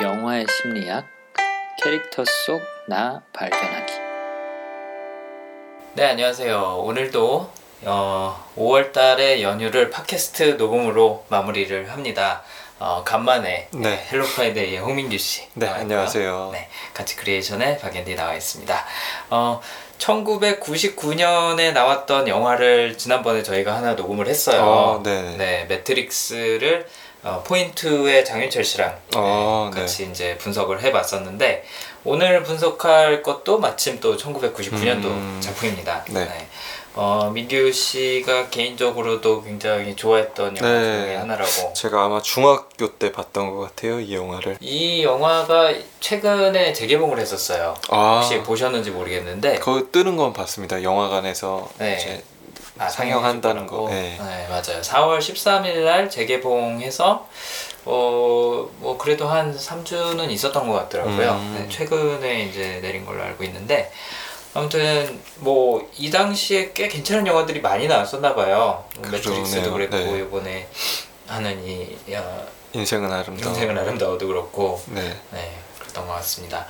영화의 심리학 캐릭터 속 나 발견하기 네 안녕하세요 오늘도 어, 5월달의 연휴를 팟캐스트 녹음으로 마무리를 합니다 어, 간만에 네. 헬로 프라이데이의 홍민규 씨 네. 안녕하세요. 네, 같이 크리에이션의 박앤디 나와 있습니다 어, 1999년에 나왔던 영화를 지난번에 저희가 하나 녹음을 했어요 어, 네네. 네, 매트릭스를 어, 포인트의 장윤철 씨랑 어, 네, 같이 이제 분석을 해봤었는데 오늘 분석할 것도 마침 또 1999년도 음, 작품입니다. 네. 어, 민규 씨가 개인적으로도 굉장히 좋아했던 영화 네. 중에 하나라고. 제가 아마 중학교 때 봤던 것 같아요, 이 영화를. 이 영화가 최근에 재개봉을 했었어요. 아, 혹시 보셨는지 모르겠는데 그거 뜨는 건 봤습니다. 영화관에서 네. 아, 상영한다는 거. 네. 네, 맞아요. 4월 13일 날 재개봉해서 어, 뭐 그래도 한 3주는 있었던 것 같더라고요. 음. 네, 최근에 이제 내린 걸로 알고 있는데 아무튼 뭐 이 당시에 꽤 괜찮은 영화들이 많이 나왔었나 봐요. 뭐 매트릭스도. 그랬고 네. 이번에 하는 이 야, 인생은 아름다워. 인생은 아름다워도 그렇고 네. 네, 그랬던 것 같습니다.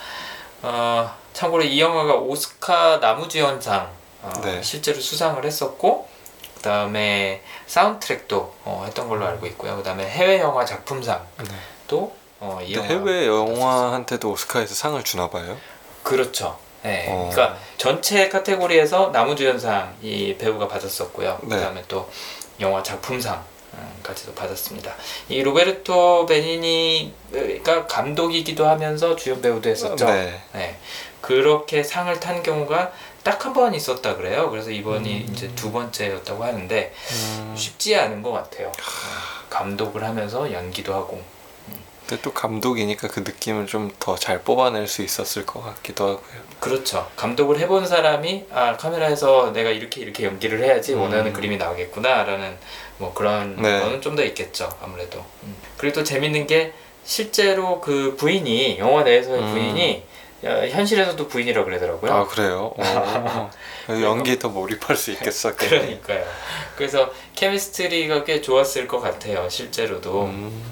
어, 참고로 이 영화가 오스카 나무주연상 어, 네. 실제로 수상을 했었고 그 다음에 사운드트랙도 어, 했던 걸로 알고 있고요. 그 다음에 해외 영화 작품상도 네. 어, 이 영화 해외 영화한테도 오스카에서 상을 주나 봐요. 그렇죠. 네, 어. 그러니까 전체 카테고리에서 나무주연상 이 배우가 받았었고요. 네. 그 다음에 또 영화 작품상 음, 까지도 받았습니다. 이 로베르토 베니니가 감독이기도 하면서 주연 배우도 했었죠. 네. 네. 그렇게 상을 탄 경우가 딱 한 번 있었다 그래요. 그래서 이번이 음. 이제 두 번째였다고 하는데 음, 쉽지 않은 것 같아요. 네. 감독을 하면서 연기도 하고. 근데 또 감독이니까 그 느낌을 좀 더 잘 뽑아낼 수 있었을 것 같기도 하고요. 그렇죠. 감독을 해본 사람이 아 카메라에서 내가 이렇게 이렇게 연기를 해야지 음. 원하는 그림이 나오겠구나라는 뭐 그런 네. 거는 좀 더 있겠죠. 아무래도. 음. 그리고 또 재밌는 게 실제로 그 부인이 영화 내에서의 음. 부인이 어, 현실에서도 부인이라고 그러더라고요. 아, 그래요? 어. 연기에 더 몰입할 수 있겠어. 그러니까요. 그래서 케미스트리가 꽤 좋았을 것 같아요. 실제로도. 음,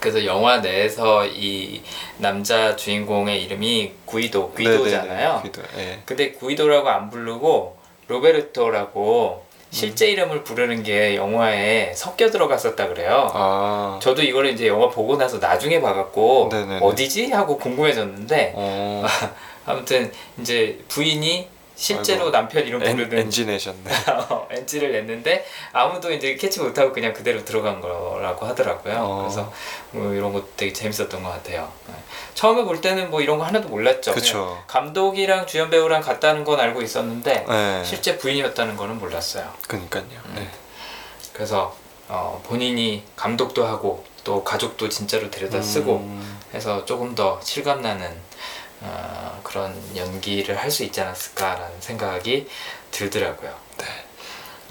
그래서 영화 내에서 이 남자 주인공의 이름이 구이도, 구이도잖아요. 네네네, 귀도. 예. 근데 구이도라고 안 부르고 로베르토라고 실제 이름을 부르는 게 영화에 섞여 들어갔었다 그래요. 아, 저도 이거를 이제 영화 보고 나서 나중에 봐갖고 네네네. 어디지 하고 궁금해졌는데 어, 아무튼 이제 부인이 실제로 아이고. 남편 이름 엔, 부르는 엔지 내셨네. 엔지를 냈는데 아무도 이제 캐치 못하고 그냥 그대로 들어간 거라고 하더라고요. 어. 그래서 뭐 이런 거 되게 재밌었던 것 같아요. 네. 처음에 볼 때는 뭐 이런 거 하나도 몰랐죠. 그쵸. 감독이랑 주연 배우랑 같다는 건 알고 있었는데 네. 실제 부인이었다는 거는 몰랐어요. 그니까요. 음. 네. 그래서 어, 본인이 감독도 하고 또 가족도 진짜로 데려다 쓰고 음, 해서 조금 더 실감 나는 어, 그런 연기를 할 수 있지 않았을까라는 생각이 들더라고요. 네.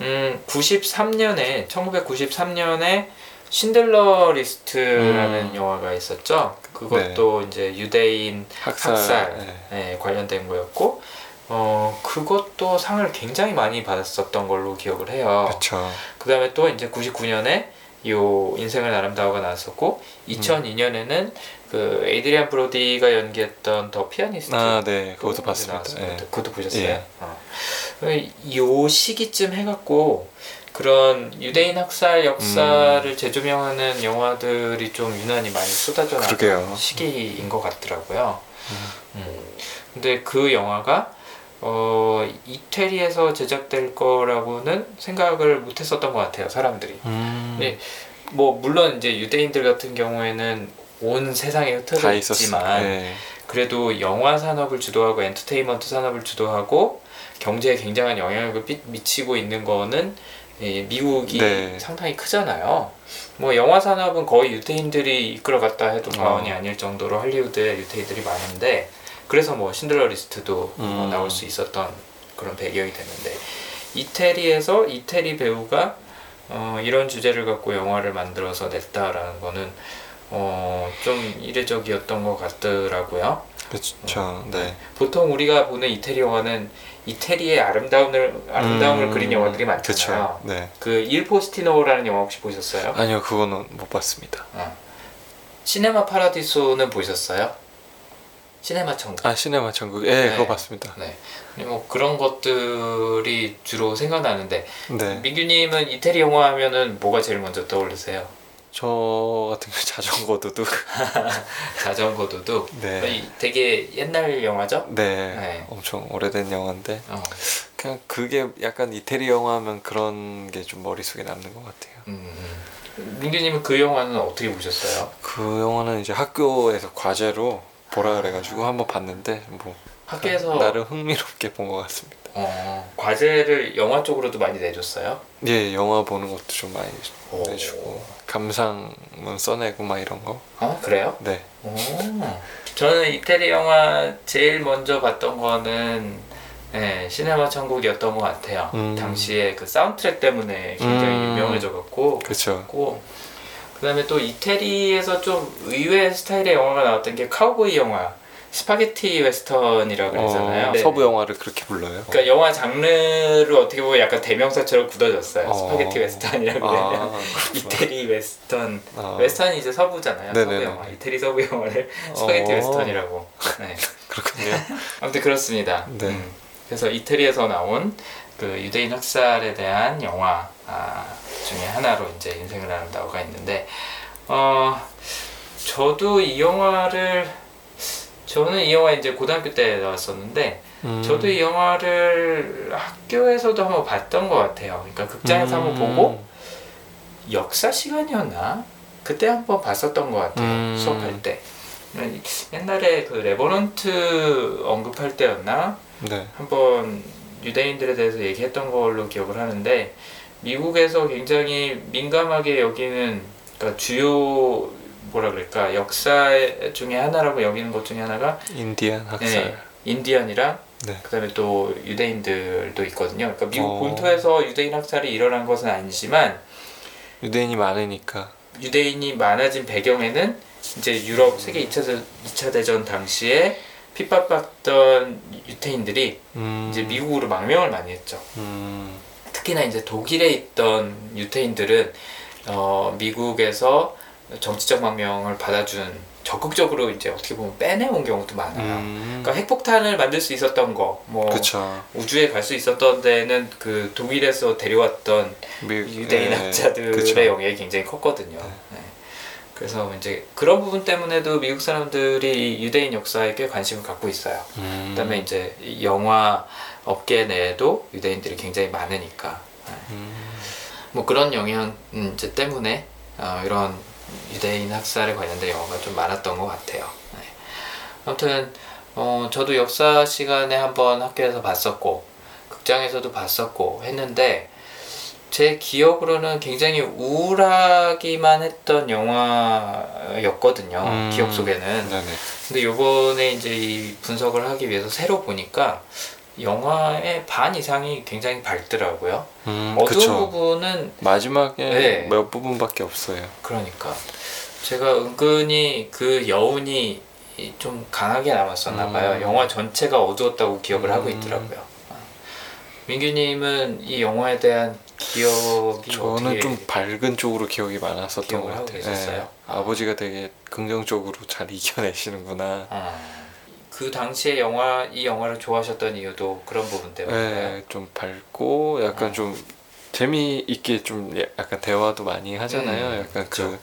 음, 93년에 1993년에 신들러 리스트라는 음. 영화가 있었죠. 그것도 이제 유대인 학살. 학살 네. 에 관련된 거였고 어 그것도 상을 굉장히 많이 받았었던 걸로 기억을 해요. 그쵸. 그 다음에 또 이제 99년에 요 인생을 아름다워가 나왔었고 2002년에는 그 에이드리안 브로디가 연기했던 더 피아니스트 아, 네. 그것도 또 봤습니다. 예. 그것도 보셨어요? 예. 어. 요 시기쯤 해 갖고 그런 유대인 학살 역사를 음. 재조명하는 영화들이 좀 유난히 많이 쏟아져 나온. 시기인 것 같더라고요. 음. 근데 그 영화가 어, 이태리에서 제작될 거라고는 생각을 못 했었던 것 같아요 사람들이. 음, 네. 뭐 물론 이제 유대인들 같은 경우에는 온 세상에 흩어져 다 있지만. 네. 그래도 영화 산업을 주도하고 엔터테인먼트 산업을 주도하고 경제에 굉장한 영향을 미, 미치고 있는 거는 예, 미국이 네. 상당히 크잖아요. 뭐 영화 산업은 거의 유태인들이 이끌어갔다 해도 과언이 어. 아닐 정도로 할리우드에 유태인들이 많은데 그래서 뭐 신들러 리스트도 뭐 음. 나올 수 있었던 그런 배경이 됐는데 이태리에서 이태리 배우가 어, 이런 주제를 갖고 영화를 만들어서 냈다라는 거는 어, 좀 이례적이었던 것 같더라고요. 그렇죠. 네. 보통 우리가 보는 이태리 영화는 이태리의 아름다움을 아름다움을 음, 그린 영화들이 많잖아요. 그쵸. 네. 그 일 포스티노라는 영화 혹시 보셨어요? 아니요, 그거는 못 봤습니다. 어. 시네마 파라디소는 보셨어요? 시네마 천국. 아 시네마 천국 예 네. 그거 봤습니다 네. 뭐 그런 것들이 주로 생각나는데 네 민규님은 이태리 영화 하면은 뭐가 제일 먼저 떠오르세요? 저 같은 경우 자전거 도둑 자전거 도둑. 네. 이 되게 옛날 영화죠? 네, 네. 엄청 오래된 영화인데 어. 그냥 그게 약간 이태리 영화면 그런 게 좀 머릿속에 남는 것 같아요 음. 음. 민규님은 그 영화는 어떻게 보셨어요? 그 영화는 이제 학교에서 과제로 보라 그래가지고 한번 봤는데 뭐 학교에서 나름 흥미롭게 본 것 같습니다 어, 과제를 영화 쪽으로도 많이 내줬어요? 예 영화 보는 것도 좀 많이 오. 내주고 감상문 써내고 막 이런 거 어 그래요? 네. 오. 저는 이태리 영화 제일 먼저 봤던 거는 네, 시네마 천국이었던 것 같아요. 음. 당시에 그 사운드트랙 때문에 굉장히 음. 유명해져갖고 고 그다음에 또 이태리에서 좀 의외 스타일의 영화가 나왔던 게 카우보이 영화 스파게티 웨스턴이라고 그러잖아요. 어, 네. 서부 영화를 그렇게 불러요 그러니까 영화 장르를 어떻게 보면 약간 대명사처럼 굳어졌어요. 어. 스파게티 웨스턴이라고 아. 이태리 웨스턴 아, 웨스턴이 이제 서부잖아요. 서부 네네네. 영화 이태리 서부 영화를 스파게티 어. 웨스턴이라고. 네. 그렇군요 아무튼 그렇습니다. 네. 음. 그래서 이태리에서 나온 그 유대인 학살에 대한 영화 아, 중에 하나로 이제 인생을 나눈다고가 있는데 어 저도 이 영화를 저는 이 영화 이제 고등학교 때 나왔었는데 음. 저도 이 영화를 학교에서도 한번 봤던 것 같아요. 그러니까 극장에서 한번 음. 보고 역사 시간이었나 그때 한번 봤었던 것 같아요. 음. 수업할 때. 옛날에 그 레버넌트 언급할 때였나 네. 한번 유대인들에 대해서 얘기했던 걸로 기억을 하는데 미국에서 굉장히 민감하게 여기는 그러니까 주요 뭐라 그럴까 역사 중에 하나라고 여기는 것 중에 하나가 인디안 학살 네, 인디언이랑 네. 그다음에 또 유대인들도 있거든요. 그러니까 미국 어. 본토에서 유대인 학살이 일어난 것은 아니지만 유대인이 많으니까 유대인이 많아진 배경에는 이제 유럽 세계 2차, 2차 대전 당시에 핍박받던 유태인들이 음. 이제 미국으로 망명을 많이 했죠. 음. 특히나 이제 독일에 있던 유태인들은 어, 미국에서 정치적 망명을 받아준 적극적으로 이제 어떻게 보면 빼내온 경우도 많아요. 음. 그러니까 핵폭탄을 만들 수 있었던 거, 뭐 그쵸 우주에 갈 수 있었던 데는 그 독일에서 데려왔던 미- 유대인 네, 학자들의 그쵸. 영향이 굉장히 컸거든요. 네. 그래서 이제 그런 부분 때문에도 미국 사람들이 이 유대인 역사에 꽤 관심을 갖고 있어요. 음. 그다음에 이제 이 영화 업계 내에도 유대인들이 굉장히 많으니까 네. 음. 뭐 그런 영향 음, 이제 때문에 어, 이런 유대인 학살에 관련된 영화가 좀 많았던 것 같아요. 네. 아무튼 어, 저도 역사 시간에 한번 학교에서 봤었고 극장에서도 봤었고 했는데 제 기억으로는 굉장히 우울하기만 했던 영화였거든요. 음. 기억 속에는. 네네 근데 요번에 이제 이 분석을 하기 위해서 새로 보니까 영화의 반 이상이 굉장히 밝더라고요. 음, 어두운 그쵸 부분은 마지막에 네. 몇 부분밖에 없어요 그러니까 제가 은근히 그 여운이 좀 강하게 남았었나 봐요. 음. 영화 전체가 어두웠다고 기억을 하고 음. 있더라고요. 아. 민규님은 이 영화에 대한 기억이 저는 좀 밝은 쪽으로 기억이 많았었던 것 하고 같아요? 네. 아버지가 되게 긍정적으로 잘 이겨내시는구나 아, 그 당시에 영화 이 영화를 좋아하셨던 이유도 그런 부분 때문인가요? 네, 좀 밝고 약간 어. 좀 재미있게 좀 예- 약간 대화도 많이 하잖아요. 음, 약간 그쵸. 그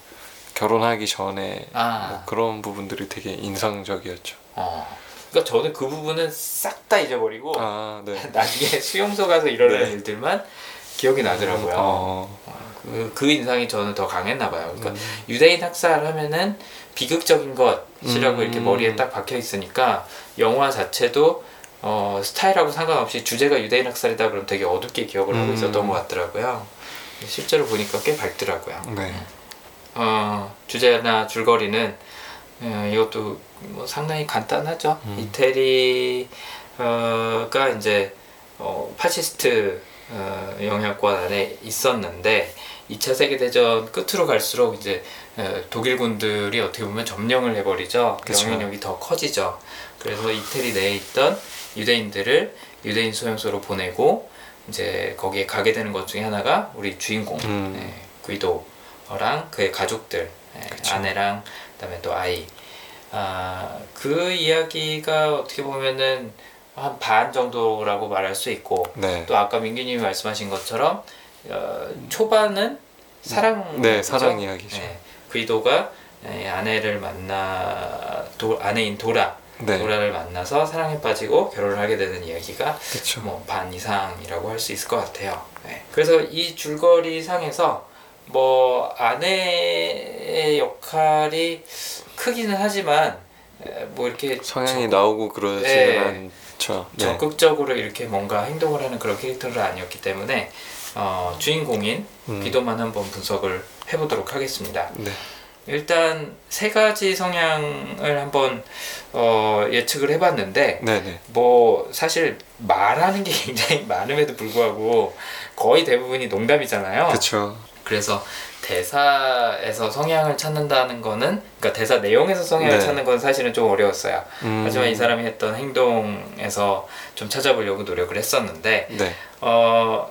결혼하기 전에 아. 뭐 그런 부분들이 되게 인상적이었죠. 어. 그러니까 저는 그 부분은 싹 다 잊어버리고 아, 네. 나중에 수용소 가서 일어나는 네. 일들만 기억이 나더라고요. 어, 그, 그 인상이 저는 더 강했나 봐요. 그러니까 음. 유대인 학살 하면은 비극적인 것이라고 음. 이렇게 머리에 딱 박혀 있으니까 영화 자체도 어, 스타일하고 상관없이 주제가 유대인 학살이다 그러면 되게 어둡게 기억을 하고 음. 있었던 것 같더라고요. 실제로 보니까 꽤 밝더라고요. 네. 어, 주제나 줄거리는 어, 이것도 뭐 상당히 간단하죠. 음. 이태리가 이제 어, 파시스트 어, 영향권 안에 있었는데 2차 세계대전 끝으로 갈수록 이제 어, 독일군들이 어떻게 보면 점령을 해버리죠. 그쵸. 영향력이 더 커지죠. 그래서 이태리 내에 있던 유대인들을 유대인 수용소로 보내고 이제 거기에 가게 되는 것 중에 하나가 우리 주인공 음. 네, 구이도랑 그의 가족들 네. 아내랑 그다음에 또 아이. 아, 그 이야기가 어떻게 보면은 한 반 정도라고 말할 수 있고 네. 또 아까 민규님이 말씀하신 것처럼 어, 초반은 사랑 네, 사랑 이야기죠. 네, 귀도가 예, 아내를 만나 도, 아내인 도라 네. 도라를 만나서 사랑에 빠지고 결혼을 하게 되는 이야기가. 뭐 반 이상이라고 할 수 있을 것 같아요. 네. 그래서 이 줄거리 상에서 뭐 아내의 역할이 크기는 하지만 에, 뭐 이렇게 성향이 적- 나오고 그러지는 네. 않죠. 네. 적극적으로 이렇게 뭔가 행동을 하는 그런 캐릭터는 아니었기 때문에 어, 주인공인 음. 비도만 한번 분석을 해보도록 하겠습니다. 네. 일단 세 가지 성향을 한번 어, 예측을 해봤는데 네, 네. 뭐 사실 말하는 게 굉장히 많음에도 불구하고 거의 대부분이 농담이잖아요. 그렇죠. 그래서 대사에서 성향을 찾는다는 거는 그러니까 대사 내용에서 성향을 네. 찾는 건 사실은 좀 어려웠어요. 음. 하지만 이 사람이 했던 행동에서 좀 찾아보려고 노력을 했었는데 네. 어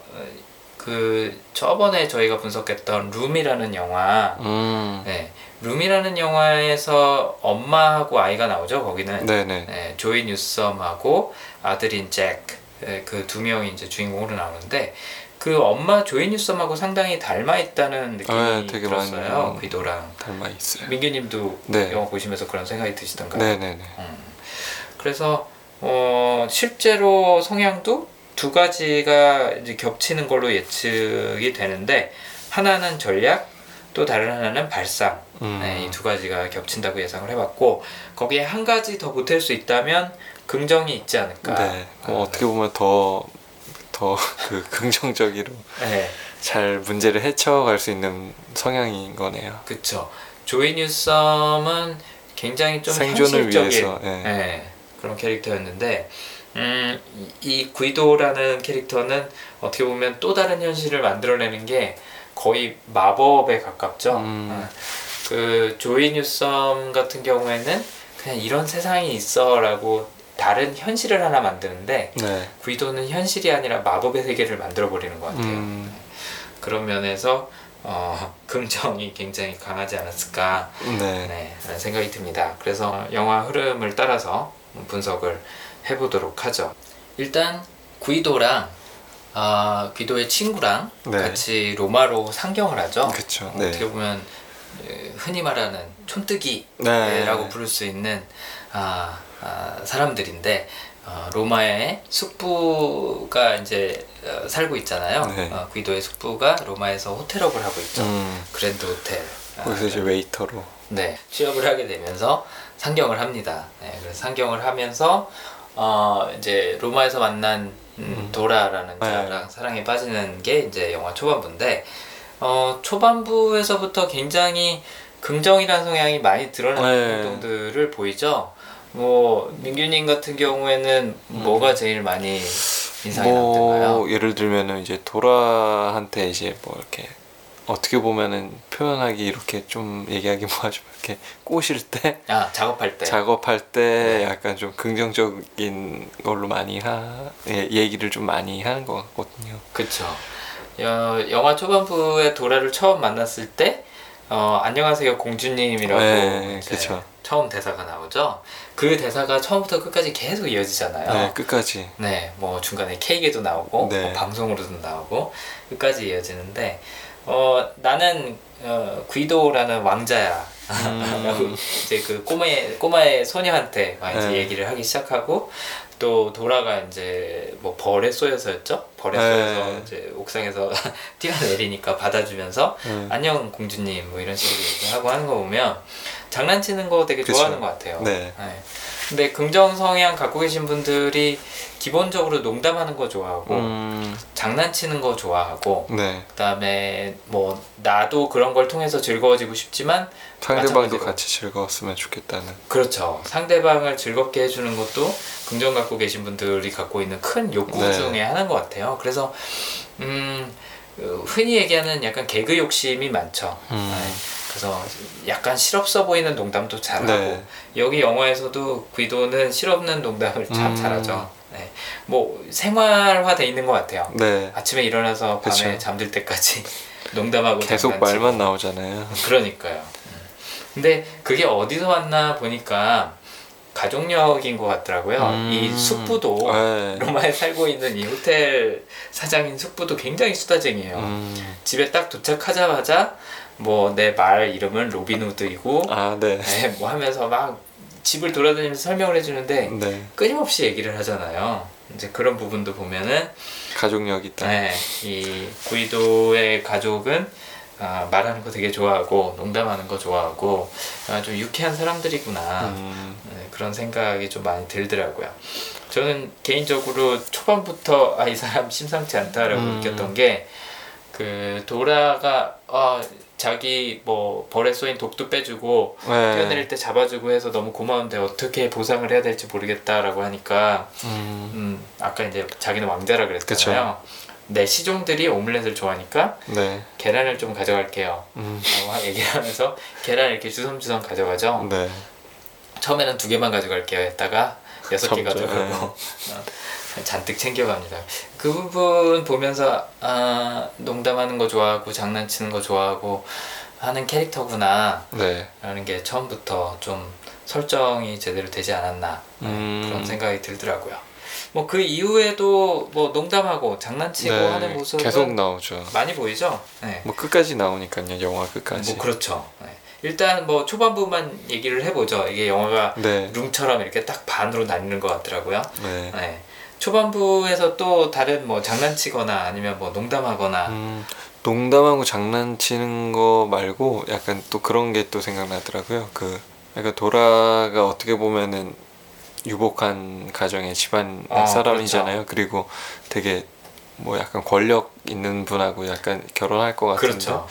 그 저번에 저희가 분석했던 룸이라는 영화 음. 네 룸이라는 영화에서 엄마하고 아이가 나오죠 거기는 네, 네. 네, 조이 뉴섬하고 아들인 잭 그 두 명이 이제 주인공으로 나오는데 그 엄마 조이 뉴섬하고 상당히 닮아 있다는 느낌이 아, 되게 들었어요 음. 귀도랑 닮아 있어요. 민규님도 네. 영화 보시면서 그런 생각이 드시던가요? 네, 네, 네. 음. 그래서 어, 실제로 성향도 두 가지가 이제 겹치는 걸로 예측이 되는데 하나는 전략 또 다른 하나는 발상 음. 네, 이두 가지가 겹친다고 예상을 해봤고 거기에 한 가지 더 보탤 수 있다면 긍정이 있지 않을까 네. 어, 아, 어떻게 보면 더 더 그 긍정적으로 네, 잘 문제를 헤쳐갈 수 있는 성향인 거네요. 그쵸 조이 뉴섬은 굉장히 좀 생존을 현실적인 위해서. 예. 네, 그런 캐릭터였는데 음, 이, 이 구이도라는 캐릭터는 어떻게 보면 또 다른 현실을 만들어내는 게 거의 마법에 가깝죠. 음. 어, 그 조이 뉴섬 같은 경우에는 그냥 이런 세상이 있어라고 다른 현실을 하나 만드는데 네. 구이도는 현실이 아니라 마법의 세계를 만들어 버리는 것 같아요. 음. 그런 면에서 어, 긍정이 굉장히 강하지 않았을까 네. 네, 라는 생각이 듭니다. 그래서 영화 흐름을 따라서 분석을 해보도록 하죠. 일단 구이도랑 아, 귀도의 친구랑 네. 같이 로마로 상경을 하죠. 그쵸. 네. 어떻게 보면 에, 흔히 말하는 촌뜨기라고 네. 부를 수 있는 아, 아, 사람들인데 어, 로마의 숙부가 이제 어, 살고 있잖아요. 네. 어, 귀도의 숙부가 로마에서 호텔업을 하고 있죠. 음. 그랜드 호텔. 아, 거기서 이제 웨이터로. 네, 취업을 하게 되면서 상경을 합니다. 네, 그래서 상경을 하면서 어 이제 로마에서 만난 음, 도라라는 네. 자랑 사랑에 빠지는 게 이제 영화 초반부인데 어 초반부에서부터 굉장히 긍정이라는 성향이 많이 드러나는 네. 행동들을 보이죠. 뭐 민규님 같은 경우에는 뭐가 제일 많이 인상이 남던가요? 뭐 예를 들면은 이제 도라한테 이제 뭐 이렇게 어떻게 보면은 표현하기 이렇게 좀 얘기하기 뭐하지만 이렇게 꼬실 때 아 작업할 때. 작업할 때 네. 약간 좀 긍정적인 걸로 많이 하 예, 얘기를 좀 많이 하는 것 같거든요. 그쵸. 어, 영화 초반부에 도라를 처음 만났을 때, 어, 안녕하세요 공주님이라고 네, 이제 그쵸. 처음 대사가 나오죠. 그 대사가 처음부터 끝까지 계속 이어지잖아요. 네, 끝까지. 네, 뭐 중간에 케이크에도 나오고 네. 뭐 방송으로도 나오고 끝까지 이어지는데 어 나는 어, 귀도라는 왕자야. 음. 이제 그 꼬마의 꼬마의 소녀한테 막 이제 네. 얘기를 하기 시작하고 또 도라가 이제 뭐 벌에 쏘여서였죠. 벌에 네. 쏘여서 이제 옥상에서 뛰어내리니까 받아주면서 음. 안녕 공주님 뭐 이런 식으로 얘기하고 하는 거 보면 장난치는 거 되게. 좋아하는 것 같아요. 네. 근데 긍정 성향 갖고 계신 분들이 기본적으로 농담하는 거 좋아하고 음. 장난치는 거 좋아하고 네. 그다음에 뭐 나도 그런 걸 통해서 즐거워지고 싶지만 상대방도 마찬가지로. 같이 즐거웠으면 좋겠다는. 그렇죠 상대방을 즐겁게 해주는 것도 긍정 갖고 계신 분들이 갖고 있는 큰 욕구 네. 중에 하나인 것 같아요. 그래서 음 어, 흔히 얘기하는 약간 개그 욕심이 많죠. 음. 네. 그래서 약간 실없어 보이는 농담도 잘하고 네. 여기 영화에서도 귀도는 실없는 농담을 참 음. 잘하죠. 네. 뭐 생활화돼 있는 것 같아요. 네. 아침에 일어나서 밤에 그쵸. 잠들 때까지 농담하고 계속 장난치고. 말만 나오잖아요. 그러니까요. 음. 근데 그게 어디서 왔나 보니까 가족력인 것 같더라고요. 음. 이 숙부도 네. 로마에 살고 있는 이 호텔 사장인 숙부도 굉장히 수다쟁이에요. 음. 집에 딱 도착하자마자 뭐 내 말 이름은 로빈 후드이고 아, 네. 네, 뭐 하면서 막 집을 돌아다니면서 설명을 해주는데 네. 끊임없이 얘기를 하잖아요. 이제 그런 부분도 보면은 가족력 있다. 네, 이 구이도의 가족은 아, 말하는 거 되게 좋아하고 농담하는 거 좋아하고 아, 좀 유쾌한 사람들이구나 음. 네, 그런 생각이 좀 많이 들더라고요. 저는 개인적으로 초반부터 아 이 사람 심상치 않다라고 음. 느꼈던 게 그 도라가 어, 자기 뭐 벌에 쏘인 독도 빼주고 네. 뛰어내릴 때 잡아주고 해서 너무 고마운데 어떻게 보상을 해야 될지 모르겠다라고 하니까 음. 음, 아까 이제 자기는 왕자라 그랬잖아요. 내 시종들이 오믈렛을 좋아하니까 네. 계란을 좀 가져갈게요. 음. 라고 얘기를 하면서 계란 이렇게 주섬주섬 가져가죠. 네. 처음에는 두 개만 가져갈게요 했다가 여섯 개 가져가고 네. 어, 잔뜩 챙겨갑니다. 그 부분 보면서 아 농담하는 거 좋아하고 장난치는 거 좋아하고 하는 캐릭터구나 네. 라는 게 처음부터 좀 설정이 제대로 되지 않았나 음. 그런 생각이 들더라고요. 뭐 그 이후에도 뭐 농담하고 장난치고 네. 하는 모습은 계속 나오죠. 많이 보이죠. 네. 뭐 끝까지 나오니까요. 영화 끝까지. 뭐 그렇죠. 네. 일단 뭐 초반부만 얘기를 해보죠. 이게 영화가 네. 룸처럼 이렇게 딱 반으로 나뉘는 것 같더라고요. 네. 네. 초반부에서 또 다른 뭐 장난치거나 아니면 뭐 농담하거나 음, 농담하고 장난치는 거 말고 약간 또 그런 게 또 생각나더라고요. 그 약간 도라가 어떻게 보면은 유복한 가정의 집안 아, 사람이잖아요. 그리고 되게 뭐 약간 권력 있는 분하고 약간 결혼할 것 같은데 그렇죠.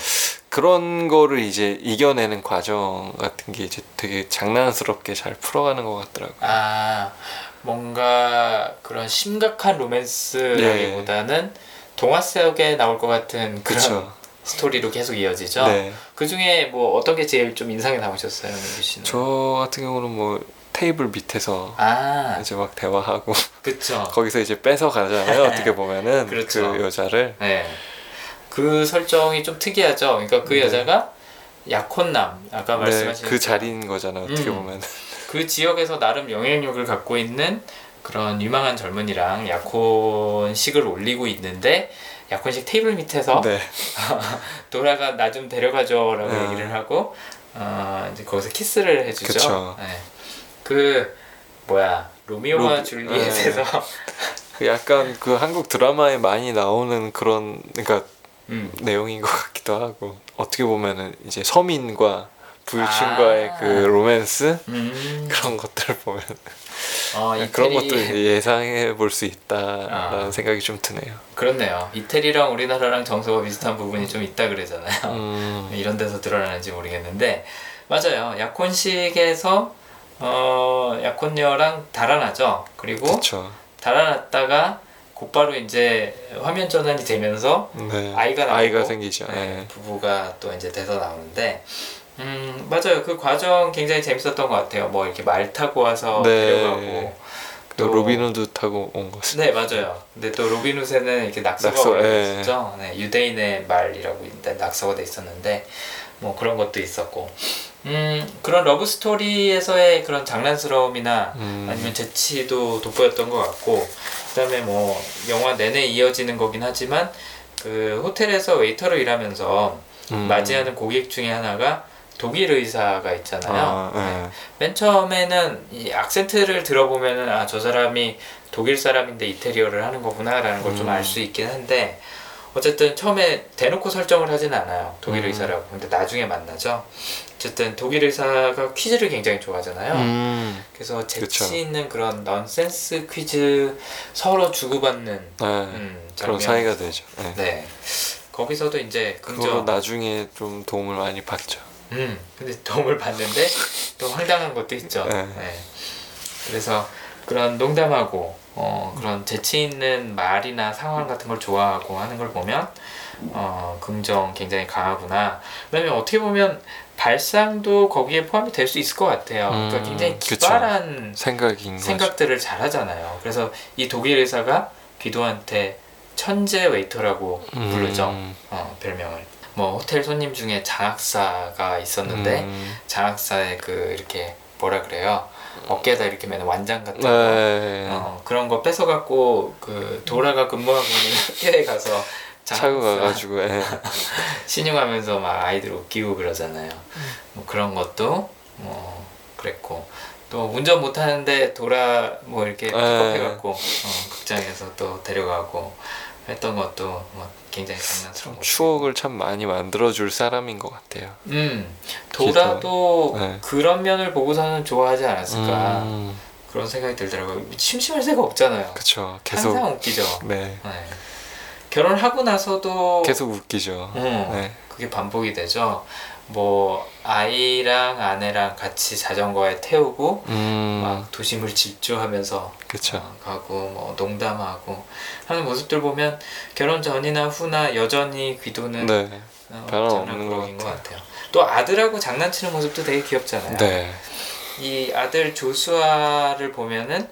그런 거를 이제 이겨내는 과정 같은 게 이제 되게 장난스럽게 잘 풀어가는 것 같더라고요. 아 뭔가 그런 심각한 로맨스라기보다는 동화 속에 나올 것 같은 그런 그렇죠. 스토리로 계속 이어지죠. 네. 그 중에 뭐 어떤 게 제일 좀 인상에 남으셨어요, 민규 씨는? 저 같은 경우는 뭐 테이블 밑에서 아, 이제 막 대화하고 그쵸. 거기서 이제 뺏어 가잖아요. 어떻게 보면은 그렇죠. 그 여자를 네. 그 설정이 좀 특이하죠. 그러니까 그 네. 여자가 약혼남, 아까 네, 말씀하신 그 자리인 거잖아요. 어떻게 음. 보면 그 지역에서 나름 영향력을 갖고 있는 그런 유망한 젊은이랑 약혼식을 올리고 있는데 약혼식 테이블 밑에서 네, 도라가 나 좀 데려가줘라고 어. 얘기를 하고 어, 이제 거기서 키스를 해주죠. 네. 그 뭐야 로미오와 로- 줄리엣에서 그 약간 그 한국 드라마에 많이 나오는 그런 그러니까 음. 내용인 것 같기도 하고 어떻게 보면은 이제 서민과 부유층과의 아. 그 로맨스 음. 그런 것들을 보면 어, 그런 이태리- 것도 이제 예상해 볼 수 있다라는 아. 생각이 좀 드네요. 그렇네요. 이태리랑 우리나라랑 정서가 비슷한 부분이 좀 있다 그러잖아요. 음, 이런 데서 드러나는지 모르겠는데 맞아요. 약혼식에서 어, 약혼녀랑 달아나죠. 그리고 그렇죠. 달아났다가 곧바로 이제 화면 전환이 되면서 네, 아이가 나오고 아이가 생기죠. 네, 네. 부부가 또 이제 돼서 나오는데 음 맞아요. 그 과정 굉장히 재밌었던 것 같아요. 뭐 이렇게 말 타고 와서 네. 데려가고 또 또- 로빈후드 타고 온 것은 네 맞아요. 근데 또 로빈후드에는 이렇게 낙서가 낙서, 예. 있었죠. 네, 유대인의 말이라고 있는데 낙서가 돼 있었는데 뭐 그런 것도 있었고 음 그런 러브 스토리에서의 그런 장난스러움이나 음, 아니면 재치도 돋보였던 것 같고 그다음에 뭐 영화 내내 이어지는 거긴 하지만 그 호텔에서 웨이터로 일하면서 음. 맞이하는 고객 중에 하나가 독일 의사가 있잖아요. 아, 네. 네. 맨 처음에는 이 악센트를 들어보면은 아 저 사람이 독일 사람인데 이태리어를 하는 거구나라는 걸좀 음. 알수 있긴 한데 어쨌든 처음에 대놓고 설정을 하진 않아요 독일 음. 의사라고 근데 나중에 만나죠 어쨌든 독일 의사가 퀴즈를 굉장히 좋아하잖아요 음, 그래서 재치 그쵸. 있는 그런 넌센스 퀴즈 서로 주고받는 네. 음, 그런. 사이가 되죠. 네. 네 거기서도 이제 긍정 나중에 좀 도움을 많이 받죠. 음, 근데 도움을 받는데 또 황당한 것도 있죠. 네. 네. 그래서 그런 농담하고 어, 그런 재치 있는 말이나 상황 같은 걸 좋아하고 하는 걸 보면 어, 긍정 굉장히 강하구나. 그다음에 어떻게 보면 발상도 거기에 포함이 될 수 있을 것 같아요. 그러니까 음, 굉장히 그쵸. 기발한. 생각들을 잘 하잖아요. 그래서 이 독일 의사가 귀도한테 천재 웨이터라고 음, 부르죠. 어, 별명을. 뭐 호텔 손님 중에 장학사가 있었는데 음. 장학사에 그 이렇게 뭐라 그래요 어깨에다 이렇게 매는 완장 같은 거 네. 어, 그런 거 뺏어갖고 그 도라가 근무하고 있는 학교에 가서 차고 가가지고 예. 시늉하면서 막 아이들 웃기고 그러잖아요. 음. 뭐 그런 것도 뭐 그랬고 또 운전 못하는데 돌아 뭐 이렇게 네. 픽업해갖고 어, 극장에서 또 데려가고 했던 것도 뭐 굉장히 장난스러운 거. 추억을 참 많이 만들어줄 사람인 것 같아요. 음 도라도 네. 그런 면을 보고서는 좋아하지 않았을까 음, 그런 생각이 들더라고요. 심심할 새가 없잖아요. 그쵸. 계속 항상 웃기죠. 네. 네. 결혼하고 나서도 계속 웃기죠. 음. 네. 그게 반복이 되죠. 뭐 아이랑 아내랑 같이 자전거에 태우고 음, 막 도심을 질주하면서 그쵸. 어, 가고 뭐 농담하고 하는 모습들 보면 결혼 전이나 후나 여전히 귀도는 네. 어, 장난꾸러기인 것 것 같아요. 또 아들하고 장난치는 모습도 되게 귀엽잖아요. 네. 이 아들 조수아를 보면은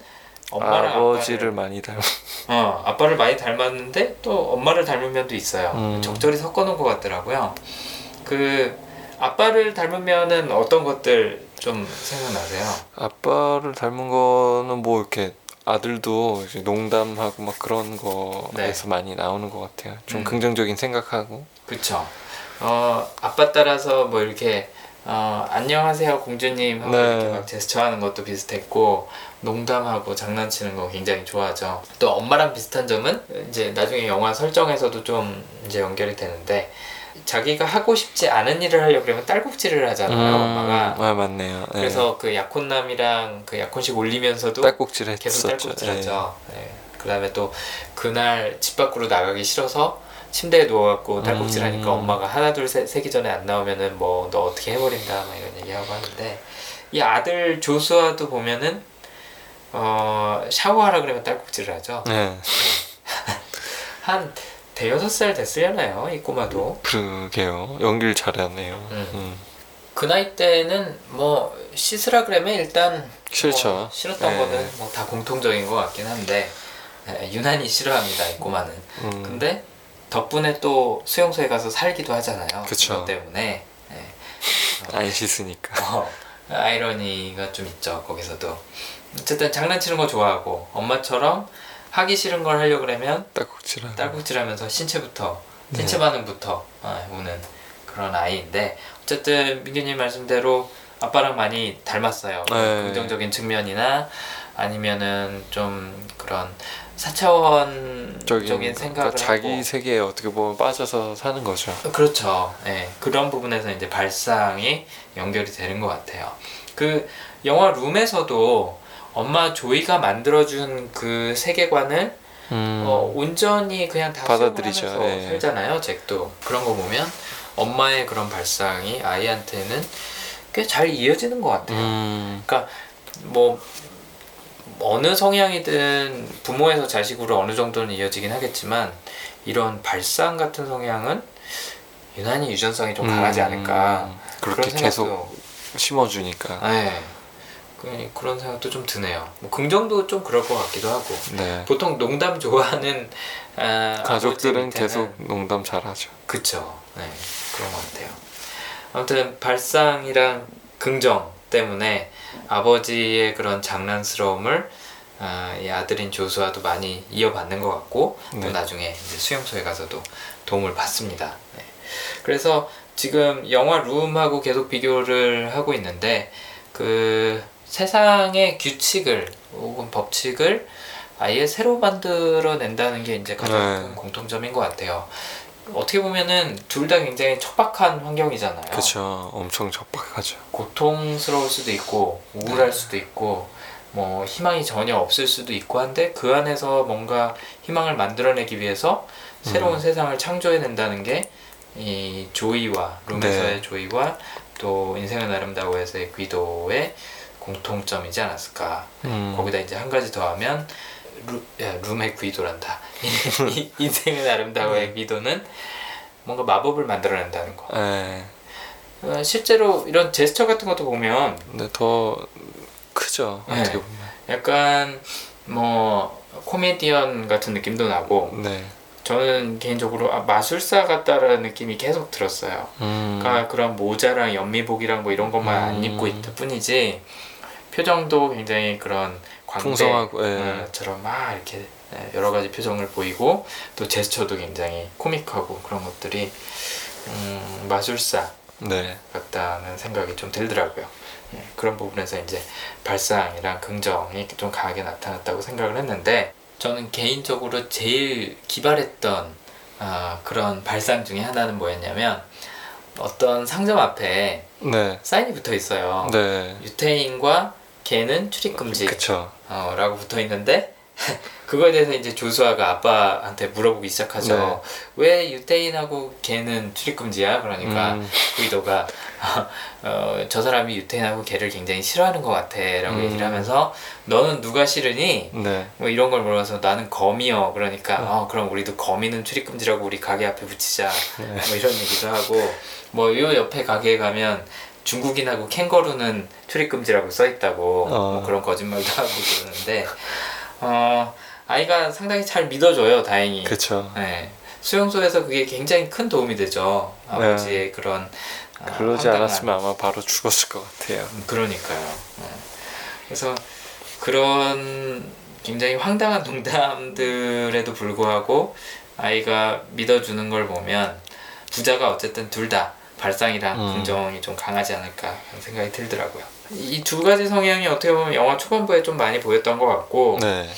엄마랑 아버지를 아빠를, 많이 닮. 어 아빠를 많이 닮았는데 또 엄마를 닮은 면도 있어요. 음. 적절히 섞어놓은 것 같더라고요. 그 아빠를 닮으면은 어떤 것들 좀 생각나세요? 아빠를 닮은 거는 뭐 이렇게 아들도 이제 농담하고 막 그런 거에서 많이 나오는 것 같아요. 좀 음. 긍정적인 생각하고. 그쵸. 어 아빠 따라서 뭐 이렇게 어 안녕하세요 공주님 하고 네. 이렇게 막 제스처하는 것도 비슷했고 농담하고 장난치는 거 굉장히 좋아하죠. 또 엄마랑 비슷한 점은 이제 나중에 영화 설정에서도 좀 이제 연결이 되는데 자기가 하고 싶지 않은 일을 하려고 그러면 딸꾹질을 하잖아요 엄마가. 아 맞네요. 네. 그래서 그 약혼남이랑 그 약혼식 올리면서도 딸꾹질 계속 했었죠. 딸꾹질하죠. 네. 그다음에 또 그날 집 밖으로 나가기 싫어서 침대에 누워갖고 딸꾹질 하니까 음. 엄마가 하나 둘셋 세기 전에 안 나오면은 뭐 너 어떻게 해버린다 막 이런 얘기하고 하는데 이 아들 조수아도 보면은 어 샤워하라 그러면 딸꾹질을 하죠. 네. 한 대여섯 살 됐으려나요 이 꼬마도. 그러게요. 연기를 잘하네요. 음. 음. 그 나이 때는 뭐 씻으라 그러면 일단 싫죠. 뭐 싫었던 네. 거는 뭐 다 공통적인 것 같긴 한데 예, 유난히 싫어합니다 이 꼬마는. 음. 근데 덕분에 또 수용소에 가서 살기도 하잖아요. 그쵸. 그것 때문에 예. 안 씻으니까. 어, 아이러니가 좀 있죠 거기서도. 어쨌든 장난치는 거 좋아하고 엄마처럼 하기 싫은 걸 하려 고 그러면 딸꾹질하고. 딸꾹질하면서 신체부터 네. 신체 반응부터 아, 오는 그런 아이인데 어쨌든 민규님 말씀대로 아빠랑 많이 닮았어요. 그 네. 긍정적인 측면이나 아니면은 좀 그런 사차원적인 적인 생각을 그러니까 자기 하고 세계에 어떻게 보면 빠져서 사는 거죠. 그렇죠. 예, 그런 부분에서 이제 발상이 연결이 되는 것 같아요. 그 영화 룸에서도 엄마 조이가 만들어준 그 세계관을 음. 어, 온전히 그냥 다 받아들이죠. 예. 살잖아요. 잭도 그런 거 보면 엄마의 그런 발상이 아이한테는 꽤 잘 이어지는 것 같아요. 음. 그러니까 뭐 어느 성향이든 부모에서 자식으로 어느 정도는 이어지긴 하겠지만 이런 발상 같은 성향은 유난히 유전성이 좀 강하지 않을까 음. 그렇게 계속 심어주니까. 네. 그- 그런 생각도 좀 드네요. 뭐 긍정도 좀 그럴 것 같기도 하고 네. 보통 농담 좋아하는 아, 가족들은 계속 농담 잘하죠. 그쵸. 네, 그런 것 같아요. 아무튼 발상이랑 긍정 때문에 아버지의 그런 장난스러움을 아, 이 아들인 조수와도 많이 이어받는 것 같고 네. 또 나중에 이제 수용소에 가서도 도움을 받습니다. 네. 그래서 지금 영화 룸하고 계속 비교를 하고 있는데 그 세상의 규칙을 혹은 법칙을 아예 새로 만들어낸다는 게 이제 가장 네. 큰 공통점인 것 같아요. 어떻게 보면은 둘 다 굉장히 척박한 환경이잖아요. 그렇죠. 엄청 적박하죠. 고통스러울 수도 있고 우울할 수도 있고 뭐 희망이 전혀 없을 수도 있고 한데 그 안에서 뭔가 희망을 만들어내기 위해서 새로운 음. 세상을 창조해낸다는 게 이 조이와 룸에서의 네. 조이와 또 인생은 아름다워에서의 귀도의 공통점이지 않았을까. 음. 거기다 이제 한 가지 더 하면 루, 야, 룸의 귀도란다. 이- 인생은 아름다워의 귀도는 뭔가 마법을 만들어낸다는 거. 네. 어, 실제로 이런 제스처 같은 것도 보면 근데 더 크죠. 네. 어떻게 보면. 약간 뭐 코미디언 같은 느낌도 나고 네. 저는 개인적으로 아, 마술사 같다라는 느낌이 계속 들었어요. 음. 그러니까 그런 모자랑 연미복이랑 뭐 이런 것만 안 음. 입고 있을 뿐이지 표정도 굉장히 그런 풍성하고, 예. 광대처럼 막 이렇게 예, 여러 가지 표정을 보이고 또 제스처도 굉장히 코믹하고 그런 것들이 음, 마술사 네. 같다는 생각이 좀 들더라고요. 예, 그런 부분에서 이제 발상이랑 긍정이 좀 강하게 나타났다고 생각을 했는데 저는 개인적으로 제일 기발했던 아, 그런 발상 중에 하나는 뭐였냐면 어떤 상점 앞에 네. 사인이 붙어 있어요. 네. 유태인과 개는 출입 금지. 그쵸. 어, 라고 붙어 있는데 그거에 대해서 이제 조수아가 아빠한테 물어보기 시작하죠. 네. 왜 유태인하고 개는 출입금지야? 그러니까 음. 구이도가 어, 저 사람이 유태인하고 개를 굉장히 싫어하는 것 같아 라고 음. 얘기를 하면서 너는 누가 싫으니? 네. 뭐 이런 걸 물어서 나는 거미요. 그러니까 어, 그럼 우리도 거미는 출입금지라고 우리 가게 앞에 붙이자. 네. 뭐 이런 얘기도 하고 뭐 요 옆에 가게에 가면 중국인하고 캥거루는 출입 금지라고 써 있다고 어. 뭐 그런 거짓말도 하고 그러는데 어 아이가 상당히 잘 믿어줘요 다행히 그쵸. 네. 수용소에서 그게 굉장히 큰 도움이 되죠 아버지의 그런 아, 네. 그러지 황당한- 않았으면 아마 바로 죽었을 것 같아요. 음, 그러니까요 네. 그래서 그런 굉장히 황당한 농담들에도 불구하고 아이가 믿어주는 걸 보면 부자가 어쨌든 둘 다 발상이랑 음. 긍정이 좀 강하지 않을까 하는 생각이 들더라고요. 이 두 가지 성향이 어떻게 보면 영화 초반부에 좀 많이 보였던 것 같고 네.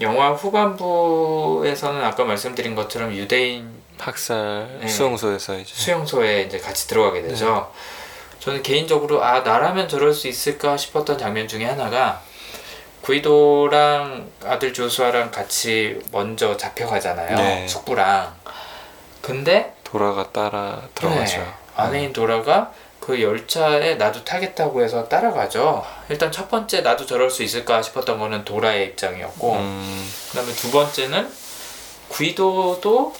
영화 후반부에서는 아까 말씀드린 것처럼 유대인 학살 네. 수용소에서 이제 수용소에 이제 같이 들어가게 되죠. 네. 저는 개인적으로 아 나라면 저럴 수 있을까 싶었던 장면 중에 하나가 구이도랑 아들 조수아랑 같이 먼저 잡혀가잖아요. 네. 숙부랑. 근데 돌아가 따라 들어가죠. 네, 아내인 도라가 그 열차에 나도 타겠다고 해서 따라가죠. 일단 첫 번째 나도 저럴 수 있을까 싶었던 거는 도라의 입장이었고 음, 그다음에 두 번째는 구이도도